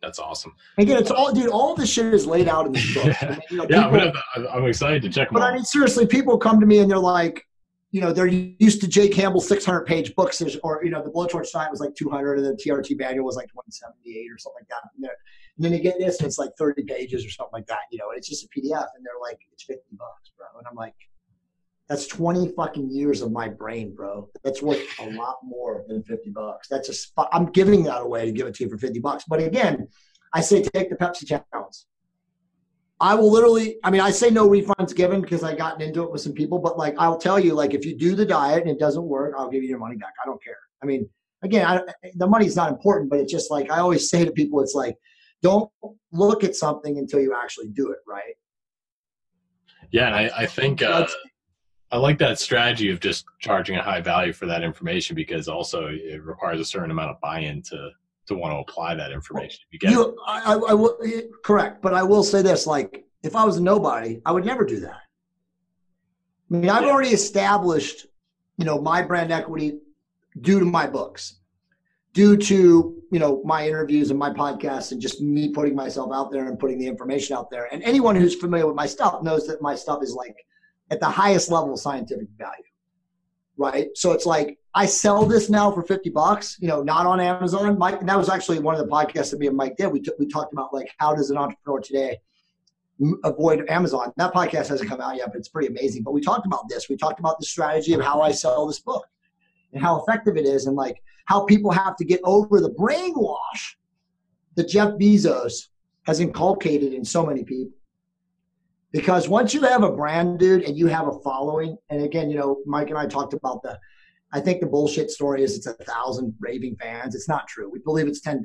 That's awesome. Again, it's all, dude. All this shit is laid out in this book. <laughs> I mean, you know, yeah, people, I'm, I'm, excited to check. It out. But I mean, seriously, people come to me and they're like, you know, they're used to Jay Campbell's 600 page books, or, you know, the Blowtorch Diet was like 200 and the TRT manual was like 178 or something like that. And, and then you get this and it's like 30 pages or something like that, you know, and it's just a PDF and they're like, it's 50 bucks, bro. And I'm like, that's 20 fucking years of my brain, bro. That's worth a lot more than 50 bucks. That's just, I'm giving that away to give it to you for 50 bucks. But again, I say take the Pepsi challenge. I will literally, I mean, I say no refunds given because I gotten into it with some people, but like, I'll tell you, like, if you do the diet and it doesn't work, I'll give you your money back. I don't care. I mean, again, I, the money's not important, but it's just like, I always say to people, it's like, don't look at something until you actually do it, right? Yeah. And I, I think, uh, I like that strategy of just charging a high value for that information because also it requires a certain amount of buy-in to to want to apply that information. You get you, I, I, I will, eh, correct, but I will say this: like, if I was a nobody, I would never do that. I mean, I've yeah. already established, you know, my brand equity due to my books, due to you know my interviews and my podcasts, and just me putting myself out there and putting the information out there. And anyone who's familiar with my stuff knows that my stuff is like at the highest level of scientific value right? So it's like I sell this now for fifty bucks, you know, not on Amazon. Mike, that was actually one of the podcasts that me and Mike did. We t- we talked about like how does an entrepreneur today avoid Amazon. That podcast hasn't come out yet, but it's pretty amazing. But we talked about this. We talked about the strategy of how I sell this book and how effective it is, and like how people have to get over the brainwash that Jeff Bezos has inculcated in so many people. Because once you have a brand, dude, and you have a following, and again, you know, Mike and I talked about the, I think the bullshit story is it's a thousand raving fans. It's not true. We believe it's 10,000,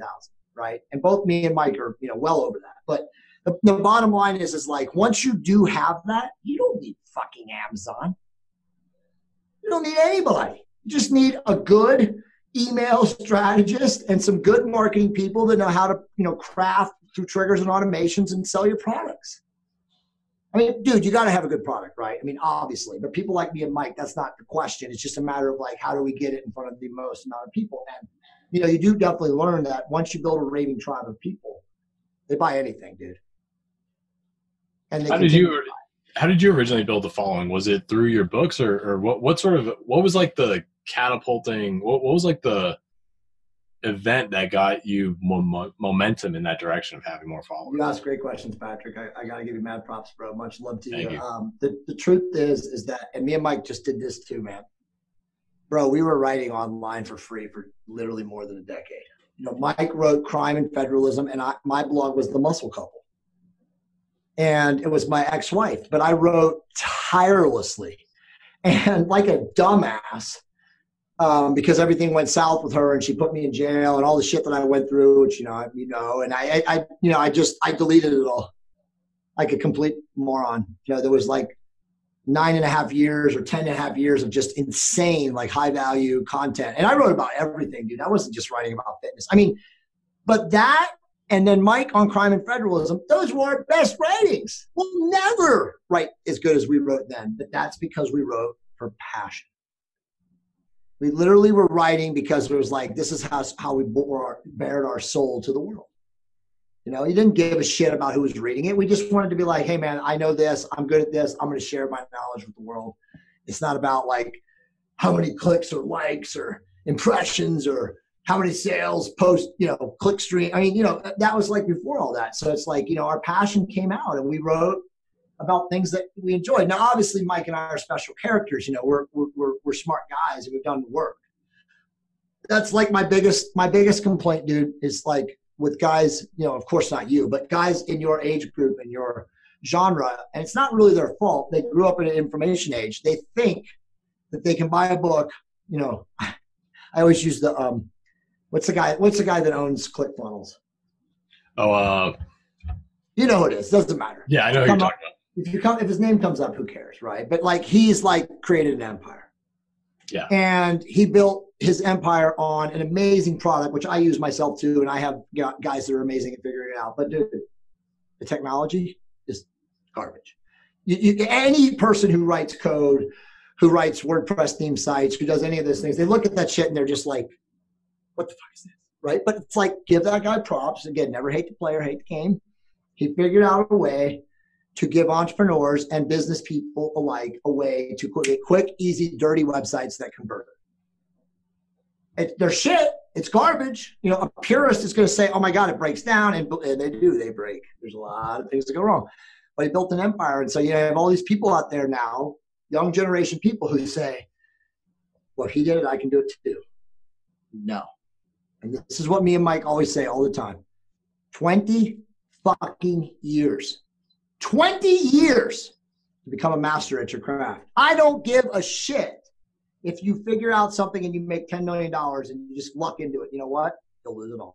right? And both me and Mike are, you know, well over that. But the, the bottom line is, is like, once you do have that, you don't need fucking Amazon. You don't need anybody. You just need a good email strategist and some good marketing people that know how to, you know, craft through triggers and automations and sell your products. I mean, dude, you got to have a good product, right? I mean, obviously, but people like me and Mike, that's not the question. It's just a matter of like, how do we get it in front of the most amount of people? And, you know, you do definitely learn that once you build a raving tribe of people, they buy anything, dude. And how did you, how did you originally build the following? Was it through your books or, or what, what sort of, what was like the catapulting, what, what was like the, event that got you mo- momentum in that direction of having more followers? You ask great questions, Patrick. I, I got to give you mad props, bro. Much love to you. you. Um, the, the truth is, is that, and me and Mike just did this too, man. Bro, we were writing online for free for literally more than a decade. You know, Mike wrote Crime and Federalism, and I, my blog was The Muscle Couple. And it was my ex wife, but I wrote tirelessly and like a dumbass um, because everything went south with her and she put me in jail and all the shit that I went through, which you know, you know, and I, I, you know, I just I deleted it all like a complete moron. You know, there was like nine and a half years or ten and a half years of just insane like high value content, and I wrote about everything, dude. I wasn't just writing about fitness. I mean, but that and then Mike on crime and federalism, those were our best writings. We'll never write as good as we wrote then, but that's because we wrote for passion. We literally were writing because it was like, this is how, how we bore our, bared our soul to the world. You know, you didn't give a shit about who was reading it. We just wanted to be like, hey, man, I know this. I'm good at this. I'm going to share my knowledge with the world. It's not about like how many clicks or likes or impressions or how many sales post, you know, click stream. I mean, you know, that was like before all that. So it's like, you know, our passion came out and we wrote about things that we enjoy. Now, obviously, Mike and I are special characters. You know, we're we're we're smart guys and we've done the work. That's like my biggest my biggest complaint, dude. Is like with guys. You know, of course not you, but guys in your age group and your genre, and it's not really their fault. They grew up in an information age. They think that they can buy a book. You know, <laughs> I always use the um, what's the guy? What's the guy that owns ClickFunnels? Oh, uh, you know who it is. Doesn't matter. Yeah, I know who you're talking about if you come if his name comes up, who cares, right? But like he's like created an empire. Yeah. And he built his empire on an amazing product, which I use myself too, and I have guys that are amazing at figuring it out. But dude, the technology is garbage. You, you, any person who writes code, who writes WordPress theme sites, who does any of those things, they look at that shit and they're just like, "What the fuck is this?" Right? But it's like give that guy props. Again, never hate the player, hate the game. He figured out a way to give entrepreneurs and business people alike a way to create quick, easy, dirty websites that convert. It, they're shit. It's garbage. You know, a purist is going to say, "Oh my God, it breaks down," and, and they do. They break. There's a lot of things that go wrong. But he built an empire, and so you have all these people out there now, young generation people who say, "Well, he did it. I can do it too." No, and this is what me and Mike always say all the time: twenty fucking years 20 years to become a master at your craft. I don't give a shit if you figure out something and you make $10 million and you just luck into it. You know what? You'll lose it all.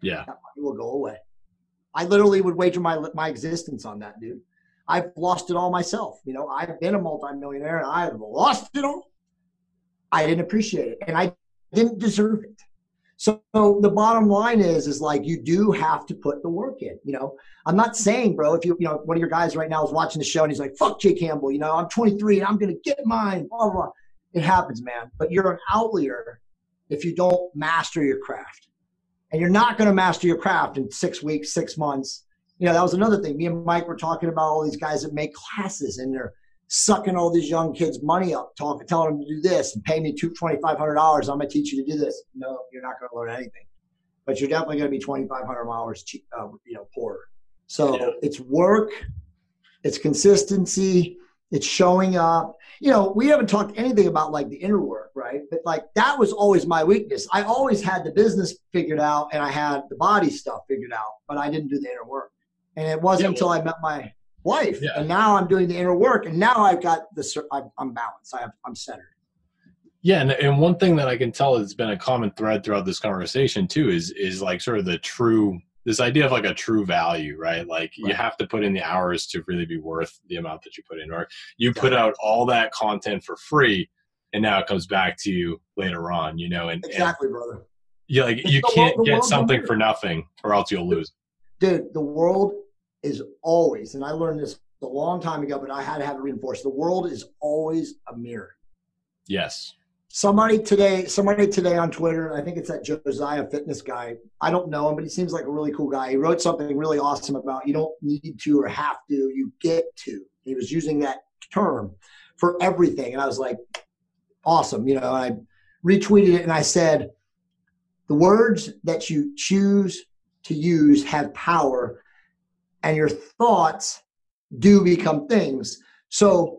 Yeah. That money will go away. I literally would wager my, my existence on that, dude. I've lost it all myself. You know, I've been a multimillionaire and I've lost it all. I didn't appreciate it and I didn't deserve it. So, the bottom line is, is like you do have to put the work in. You know, I'm not saying, bro, if you, you know, one of your guys right now is watching the show and he's like, "Fuck Jay Campbell," you know, I'm 23 and I'm gonna get mine. Blah blah. blah. It happens, man. But you're an outlier if you don't master your craft, and you're not gonna master your craft in six weeks, six months. You know, that was another thing. Me and Mike were talking about all these guys that make classes and they're sucking all these young kids' money up, talking, telling them to do this and pay me two twenty five hundred dollars. I'm gonna teach you to do this. No, you're not gonna learn anything, but you're definitely gonna be twenty five hundred dollars, cheap, uh, you know, poorer. So yeah. it's work, it's consistency, it's showing up. You know, we haven't talked anything about like the inner work, right? But like that was always my weakness. I always had the business figured out and I had the body stuff figured out, but I didn't do the inner work. And it wasn't yeah, well, until I met my wife. Yeah. And now I'm doing the inner work, and now I've got the I'm balanced. I have, I'm centered. Yeah, and, and one thing that I can tell has been a common thread throughout this conversation too is is like sort of the true this idea of like a true value, right? Like right. you have to put in the hours to really be worth the amount that you put in, or you put out all that content for free, and now it comes back to you later on, you know. And exactly, and, brother. Yeah, like you can't get something for nothing, or else you'll lose. Dude, the world is always, and I learned this a long time ago, but I had to have it reinforced. The world is always a mirror. Yes. Somebody today, somebody today on Twitter, I think it's that Josiah fitness guy. I don't know him, but he seems like a really cool guy. He wrote something really awesome about you don't need to or have to, you get to. He was using that term for everything. And I was like, awesome. You know, I retweeted it and I said, the words that you choose to use have power and your thoughts do become things. So,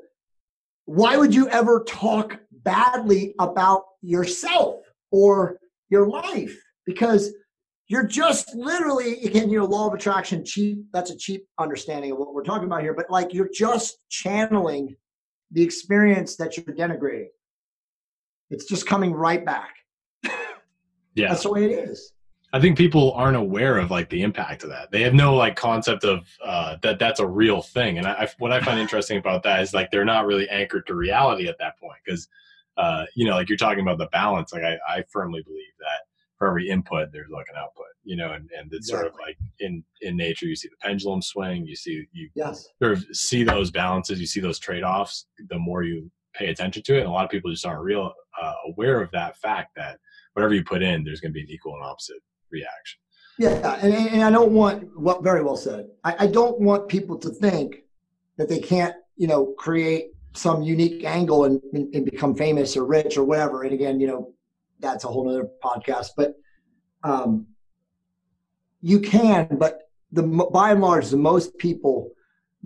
why would you ever talk badly about yourself or your life? Because you're just literally, again, your law of attraction, cheap, that's a cheap understanding of what we're talking about here, but like you're just channeling the experience that you're denigrating. It's just coming right back. Yeah. That's the way it is. I think people aren't aware of like the impact of that. They have no like concept of uh, that that's a real thing. And I, I, what I find interesting about that is like they're not really anchored to reality at that point because uh, you know like you're talking about the balance. Like I, I firmly believe that for every input there's like an output. You know, and, and it's exactly. sort of like in in nature you see the pendulum swing. You see you yes. sort of see those balances. You see those trade offs. The more you pay attention to it, and a lot of people just aren't real uh, aware of that fact that whatever you put in, there's going to be an equal and opposite reaction. Yeah, and, and I don't want well, very well said. I, I don't want people to think that they can't, you know, create some unique angle and, and, become famous or rich or whatever. And again, you know, that's a whole other podcast. But um, you can, but the by and large, the most people,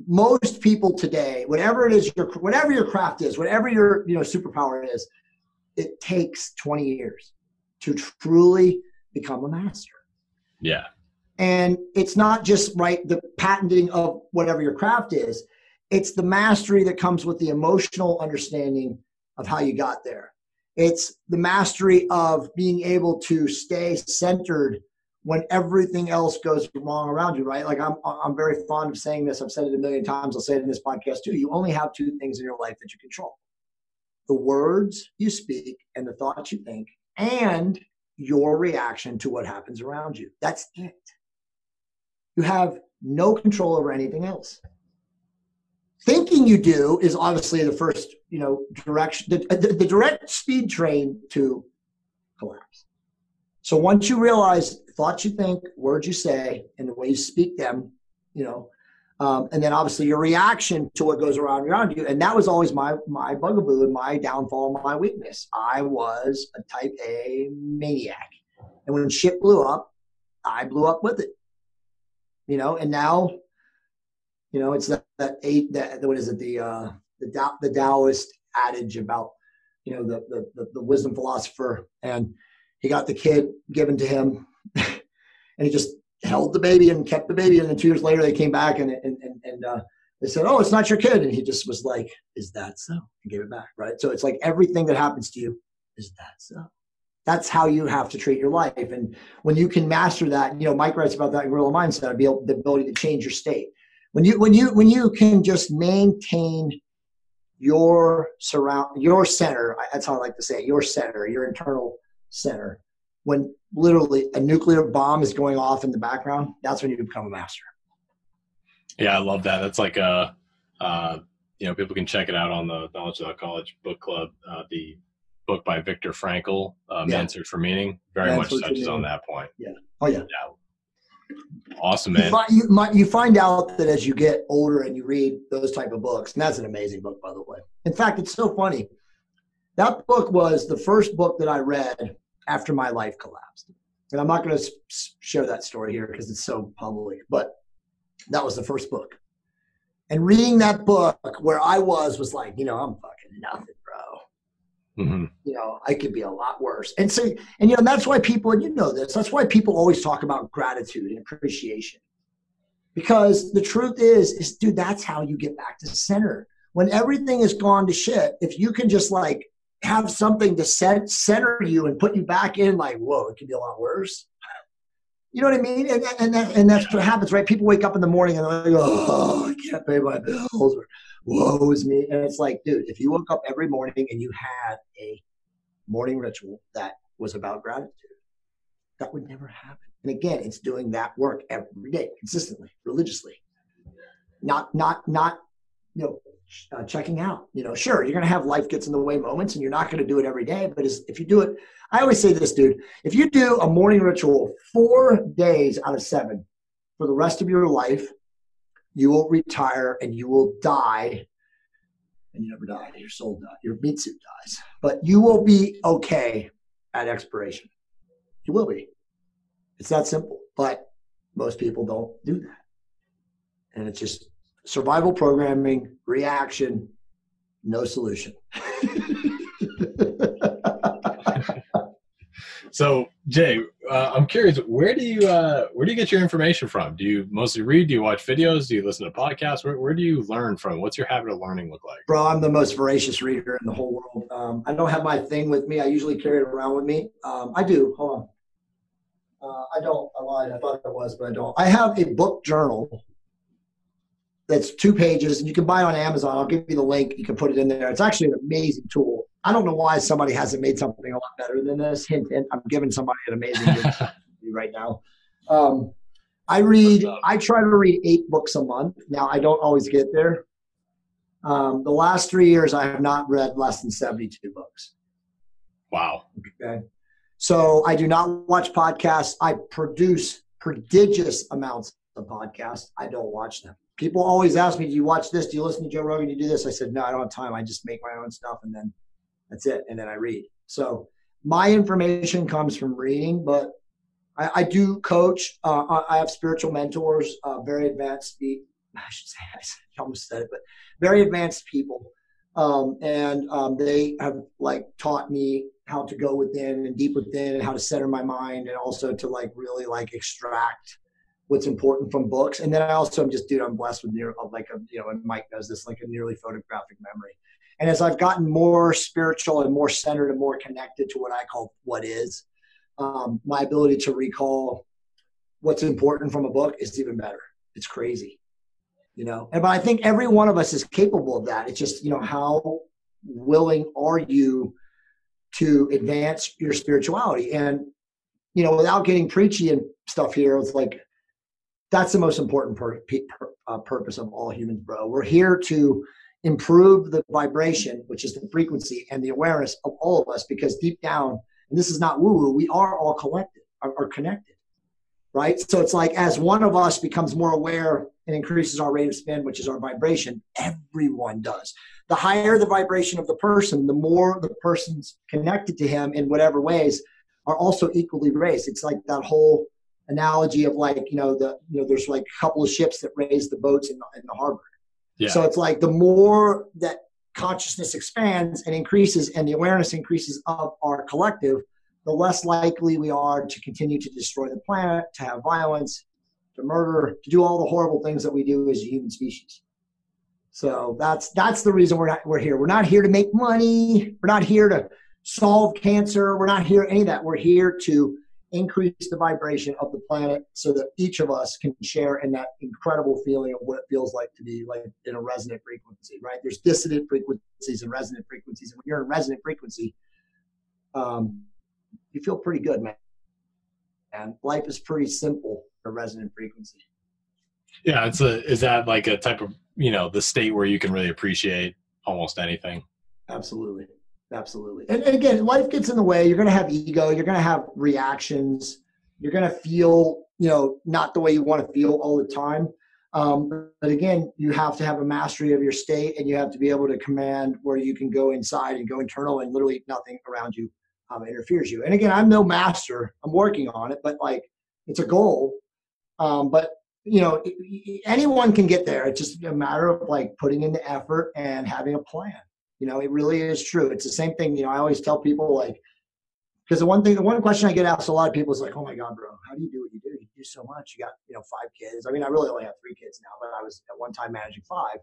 most people today, whatever it is, your whatever your craft is, whatever your you know superpower is, it takes twenty years to truly become a master. Yeah. And it's not just right the patenting of whatever your craft is. It's the mastery that comes with the emotional understanding of how you got there. It's the mastery of being able to stay centered when everything else goes wrong around you, right? Like I'm, I'm very fond of saying this. I've said it a million times. I'll say it in this podcast too. You only have two things in your life that you control: the words you speak and the thoughts you think, and your reaction to what happens around you. That's it. You have no control over anything else. Thinking you do is obviously the first, you know, direction, the, the, the direct speed train to collapse. So once you realize thoughts you think, words you say, and the way you speak them, you know, Um, and then obviously your reaction to what goes around around you. And that was always my my bugaboo and my downfall, my weakness. I was a type A maniac. And when shit blew up, I blew up with it. You know, and now, you know, it's that, that eight that what is it, the uh the Tao, the Taoist adage about, you know, the, the the the wisdom philosopher and he got the kid given to him <laughs> and he just held the baby and kept the baby. And then two years later, they came back and and and, and uh, they said, "Oh, it's not your kid," and he just was like, "Is that so?" and gave it back. Right. So it's like everything that happens to you is that so. That's how you have to treat your life. And when you can master that, you know, Mike writes about that in Gorilla Mindset, be able, the ability to change your state. When you when you when you can just maintain your surround your center, that's how I like to say it, your center, your internal center when literally a nuclear bomb is going off in the background, that's when you become a master. Yeah, I love that. That's like a, uh, you know, people can check it out on the Knowledge Without College book club. Uh, the book by Viktor Frankl, uh, yeah. Search for Meaning, very Man's much touches on that point. Yeah. Oh yeah. Yeah. Awesome, man. You find, you, you find out that as you get older and you read those type of books, and that's an amazing book, by the way. In fact, it's so funny. That book was the first book that I read after my life collapsed. And I'm not going to share that story here because it's so public, but that was the first book. And reading that book where I was was like, you know, I'm fucking nothing, bro. Mm-hmm. You know, I could be a lot worse. And so, and you know, that's why people, and you know this, that's why people always talk about gratitude and appreciation. Because the truth is, is dude, that's how you get back to center. When everything is gone to shit, if you can just like have something to set, center you and put you back in like, whoa, it could be a lot worse. <laughs> You know what I mean? And, and, that, and that's what happens, right? People wake up in the morning and they're like, oh, I can't pay my bills or woe is me. And it's like, dude, if you woke up every morning and you had a morning ritual that was about gratitude, that would never happen. And again, it's doing that work every day, consistently, religiously. Not, not, not, you know, uh, checking out. You know, sure, you're going to have life gets in the way moments and you're not going to do it every day. But if you do it, I always say this, dude, if you do a morning ritual four days out of seven for the rest of your life, you will retire and you will die. And you never die. Your soul dies. Your meat suit dies. But you will be okay at expiration. You will be. It's that simple. But most people don't do that. And it's just survival programming, reaction, no solution. <laughs> so, Jay, uh, I'm curious, where do you uh, where do you get your information from? Do you mostly read? Do you watch videos? Do you listen to podcasts? Where, where do you learn from? What's your habit of learning look like? Bro, I'm the most voracious reader in the whole world. Um, I don't have my thing with me. I usually carry it around with me. Um, I do. Hold on. Uh, I don't. I lied. I thought it was, but I don't. I have a book journal that's two pages and you can buy it on Amazon. I'll give you the link. You can put it in there. It's actually an amazing tool. I don't know why somebody hasn't made something a lot better than this. Hint, hint. I'm giving somebody an amazing <laughs> right now. Um, I read, I try to read eight books a month. Now, I don't always get there. Um, the last three years, I have not read less than 72 books. Wow. Okay. So I do not watch podcasts. I produce prodigious amounts of podcasts. I don't watch them people always ask me, "Do you watch this? Do you listen to Joe Rogan? Do you do this?" I said, "No, I don't have time. I just make my own stuff, and then that's it. And then I read." So my information comes from reading, but I, I do coach. Uh, I have spiritual mentors, uh, very advanced. <laughs> I should say I almost said it, but very advanced people, um, and um, they have like taught me how to go within and deep within, and how to center my mind, and also to like really like extract what's important from books. And then I also am just, dude, I'm blessed with near like a, you know, and Mike does this like a nearly photographic memory. And as I've gotten more spiritual and more centered and more connected to what I call what is, um, my ability to recall what's important from a book is even better. It's crazy, you know. And but I think every one of us is capable of that. It's just you know how willing are you to advance your spirituality and you know without getting preachy and stuff here it's like that's the most important per, per, uh, purpose of all humans, bro. We're here to improve the vibration, which is the frequency and the awareness of all of us, because deep down, and this is not woo woo, we are all collected, are connected. right? So it's like as one of us becomes more aware and increases our rate of spin, which is our vibration, everyone does. The higher the vibration of the person, the more the person's connected to him in whatever ways are also equally raised. It's like that whole analogy of like, you know, the you know, there's like a couple of ships that raise the boats in the, in the harbor. Yeah. So it's like the more that consciousness expands and increases and the awareness increases of our collective, the less likely we are to continue to destroy the planet, to have violence, to murder, to do all the horrible things that we do as a human species. So that's that's the reason we're not we're here. We're not here to make money. We're not here to solve cancer. We're not here any of that. We're here to increase the vibration of the planet so that each of us can share in that incredible feeling of what it feels like to be like in a resonant frequency, right? There's dissonant frequencies and resonant frequencies. And when you're in resonant frequency, um, you feel pretty good, man. And life is pretty simple for resonant frequency. Yeah, it's a is that like a type of you know the state where you can really appreciate almost anything. Absolutely, absolutely. And, and again, life gets in the way. You're going to have ego. You're going to have reactions. You're going to feel you know not the way you want to feel all the time. Um, but again, you have to have a mastery of your state, and you have to be able to command where you can go inside and go internal, and literally nothing around you um, interferes you. And again, I'm no master. I'm working on it, but like it's a goal. Um, but you know, anyone can get there. It's just a matter of like putting in the effort and having a plan. You know, it really is true. It's the same thing. You know, I always tell people like, because the one thing, the one question I get asked a lot of people is like, "Oh my God, bro, how do you do what you do? You do so much. You got you know five kids. I mean, I really only have three kids now, but I was at one time managing five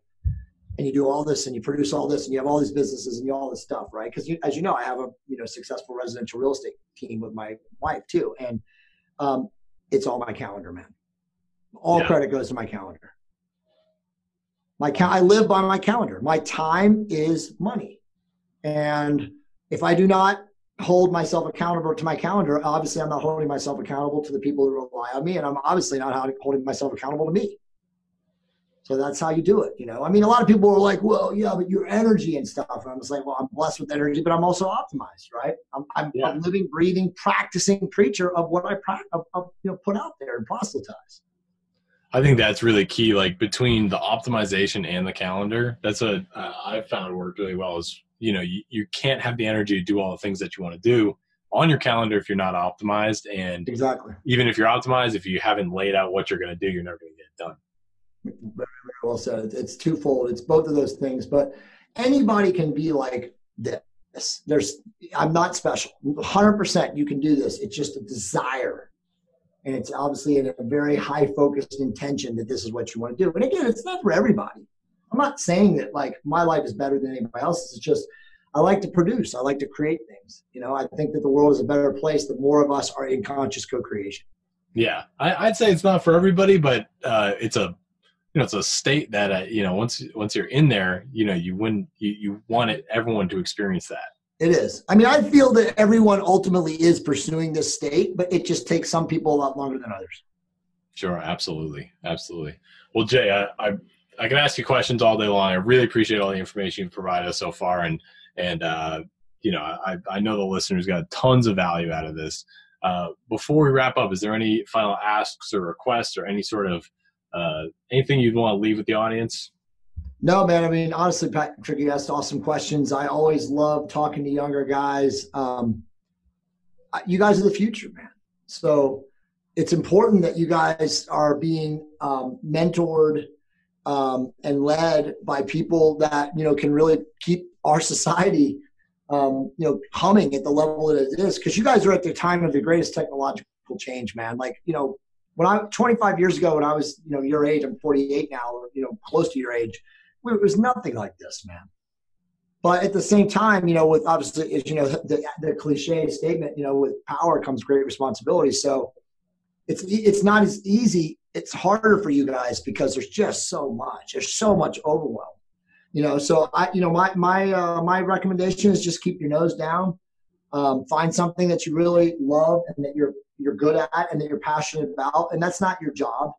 and you do all this and you produce all this and you have all these businesses and you all this stuff, right? Because as you know, I have a you know successful residential real estate team with my wife too, and um, it's all my calendar, man. All yeah. credit goes to my calendar. My cal- I live by my calendar. My time is money, and if I do not hold myself accountable to my calendar, obviously I'm not holding myself accountable to the people who rely on me, and I'm obviously not holding myself accountable to me. So that's how you do it. You know, I mean, a lot of people are like, well, yeah, but your energy and stuff. And I'm just like, well, I'm blessed with energy, but I'm also optimized, right? I'm, I'm yeah. a living, breathing, practicing preacher of what I pra- of, of, you know, put out there and proselytize. I think that's really key. Like between the optimization and the calendar, that's what uh, I've found worked really well. Is you know, you, you can't have the energy to do all the things that you want to do on your calendar if you're not optimized. And exactly, even if you're optimized, if you haven't laid out what you're going to do, you're never going to get it done. Very, very well said. It's twofold. It's both of those things. But anybody can be like this. There's, I'm not special. 100% you can do this. It's just a desire. And it's obviously in a very high focused intention that this is what you want to do. And again, it's not for everybody. I'm not saying that like my life is better than anybody else's. It's just I like to produce. I like to create things. You know, I think that the world is a better place the more of us are in conscious co-creation. Yeah, I, would say it's not for everybody, but uh, it's a you know it's a state that uh, you know once once you're in there you know you win you, you want it everyone to experience that it is. I mean i feel that everyone ultimately is pursuing this state but it just takes some people a lot longer than others. Sure absolutely absolutely. Well jay i i, I can ask you questions all day long. I really appreciate all the information you've provided us so far and and uh you know i i know the listeners got tons of value out of this. Uh, before we wrap up, is there any final asks or requests or any sort of uh, anything you'd want to leave with the audience? No, man. I mean, honestly, Patrick, you asked awesome questions. I always love talking to younger guys. Um, you guys are the future, man. So it's important that you guys are being um, mentored um, and led by people that you know can really keep our society, um, you know, humming at the level that it is. Because you guys are at the time of the greatest technological change, man. Like you know, when I 25 years ago when I was you know your age I'm 48 now or you know close to your age it was nothing like this man. But at the same time you know with obviously as you know <laughs> the, the cliche statement you know with power comes great responsibility. So it's it's not as easy. It's harder for you guys because there's just so much. There's so much overwhelm. You know so I you know my my uh, my recommendation is just keep your nose down. Um, find something that you really love and that you're you're good at and that you're passionate about. And that's not your job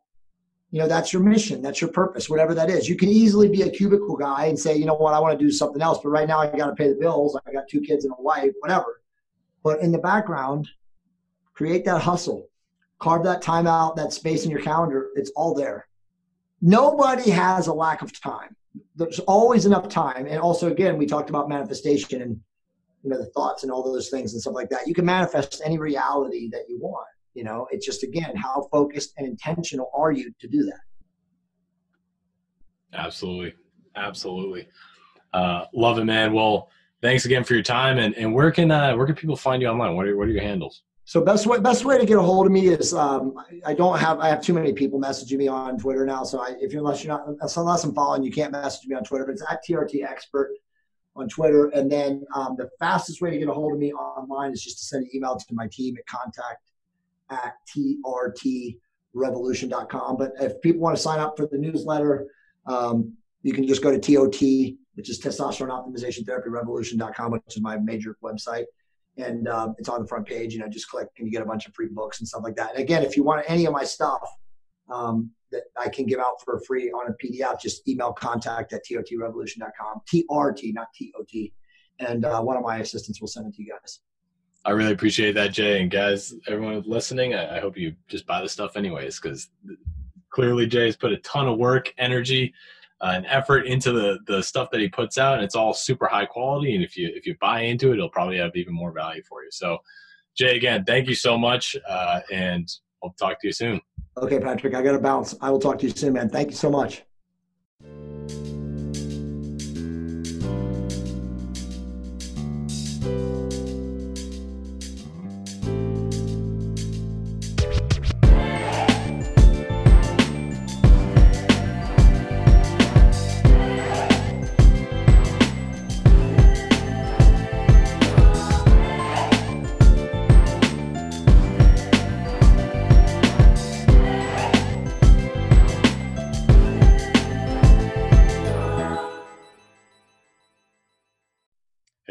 you know that's your mission that's your purpose whatever that is you can easily be a cubicle guy and say you know what i want to do something else but right now i got to pay the bills i got two kids and a wife whatever but in the background create that hustle carve that time out, that space in your calendar. It's all there. Nobody has a lack of time. There's always enough time. And also, again, we talked about manifestation and you know the thoughts and all those things and stuff like that. You can manifest any reality that you want. You know, it's just again, how focused and intentional are you to do that? Absolutely, absolutely. Uh, love it, man. Well, thanks again for your time. And, and where can uh, where can people find you online? What are what are your handles? So best way best way to get a hold of me is um, I don't have I have too many people messaging me on Twitter now. So I, if you're unless you're not unless I'm following, you can't message me on Twitter. But it's at TRT Expert on Twitter. And then um, the fastest way to get a hold of me online is just to send an email to my team at contact at trtrevolution.com. But if people want to sign up for the newsletter, um, you can just go to TOT, which is testosterone optimization therapy revolution.com, which is my major website. And um, it's on the front page. You know, just click and you get a bunch of free books and stuff like that. And again, if you want any of my stuff um, that I can give out for free on a PDF, just email contact at totrevolution.com, TRT, not TOT. And uh, one of my assistants will send it to you guys. I really appreciate that, Jay. And guys, everyone listening, I, I hope you just buy the stuff anyways, because clearly Jay has put a ton of work, energy, uh, and effort into the the stuff that he puts out, and it's all super high quality. And if you if you buy into it, it'll probably have even more value for you. So, Jay, again, thank you so much, uh, and I'll talk to you soon. Okay, Patrick, I got to bounce. I will talk to you soon, man. Thank you so much.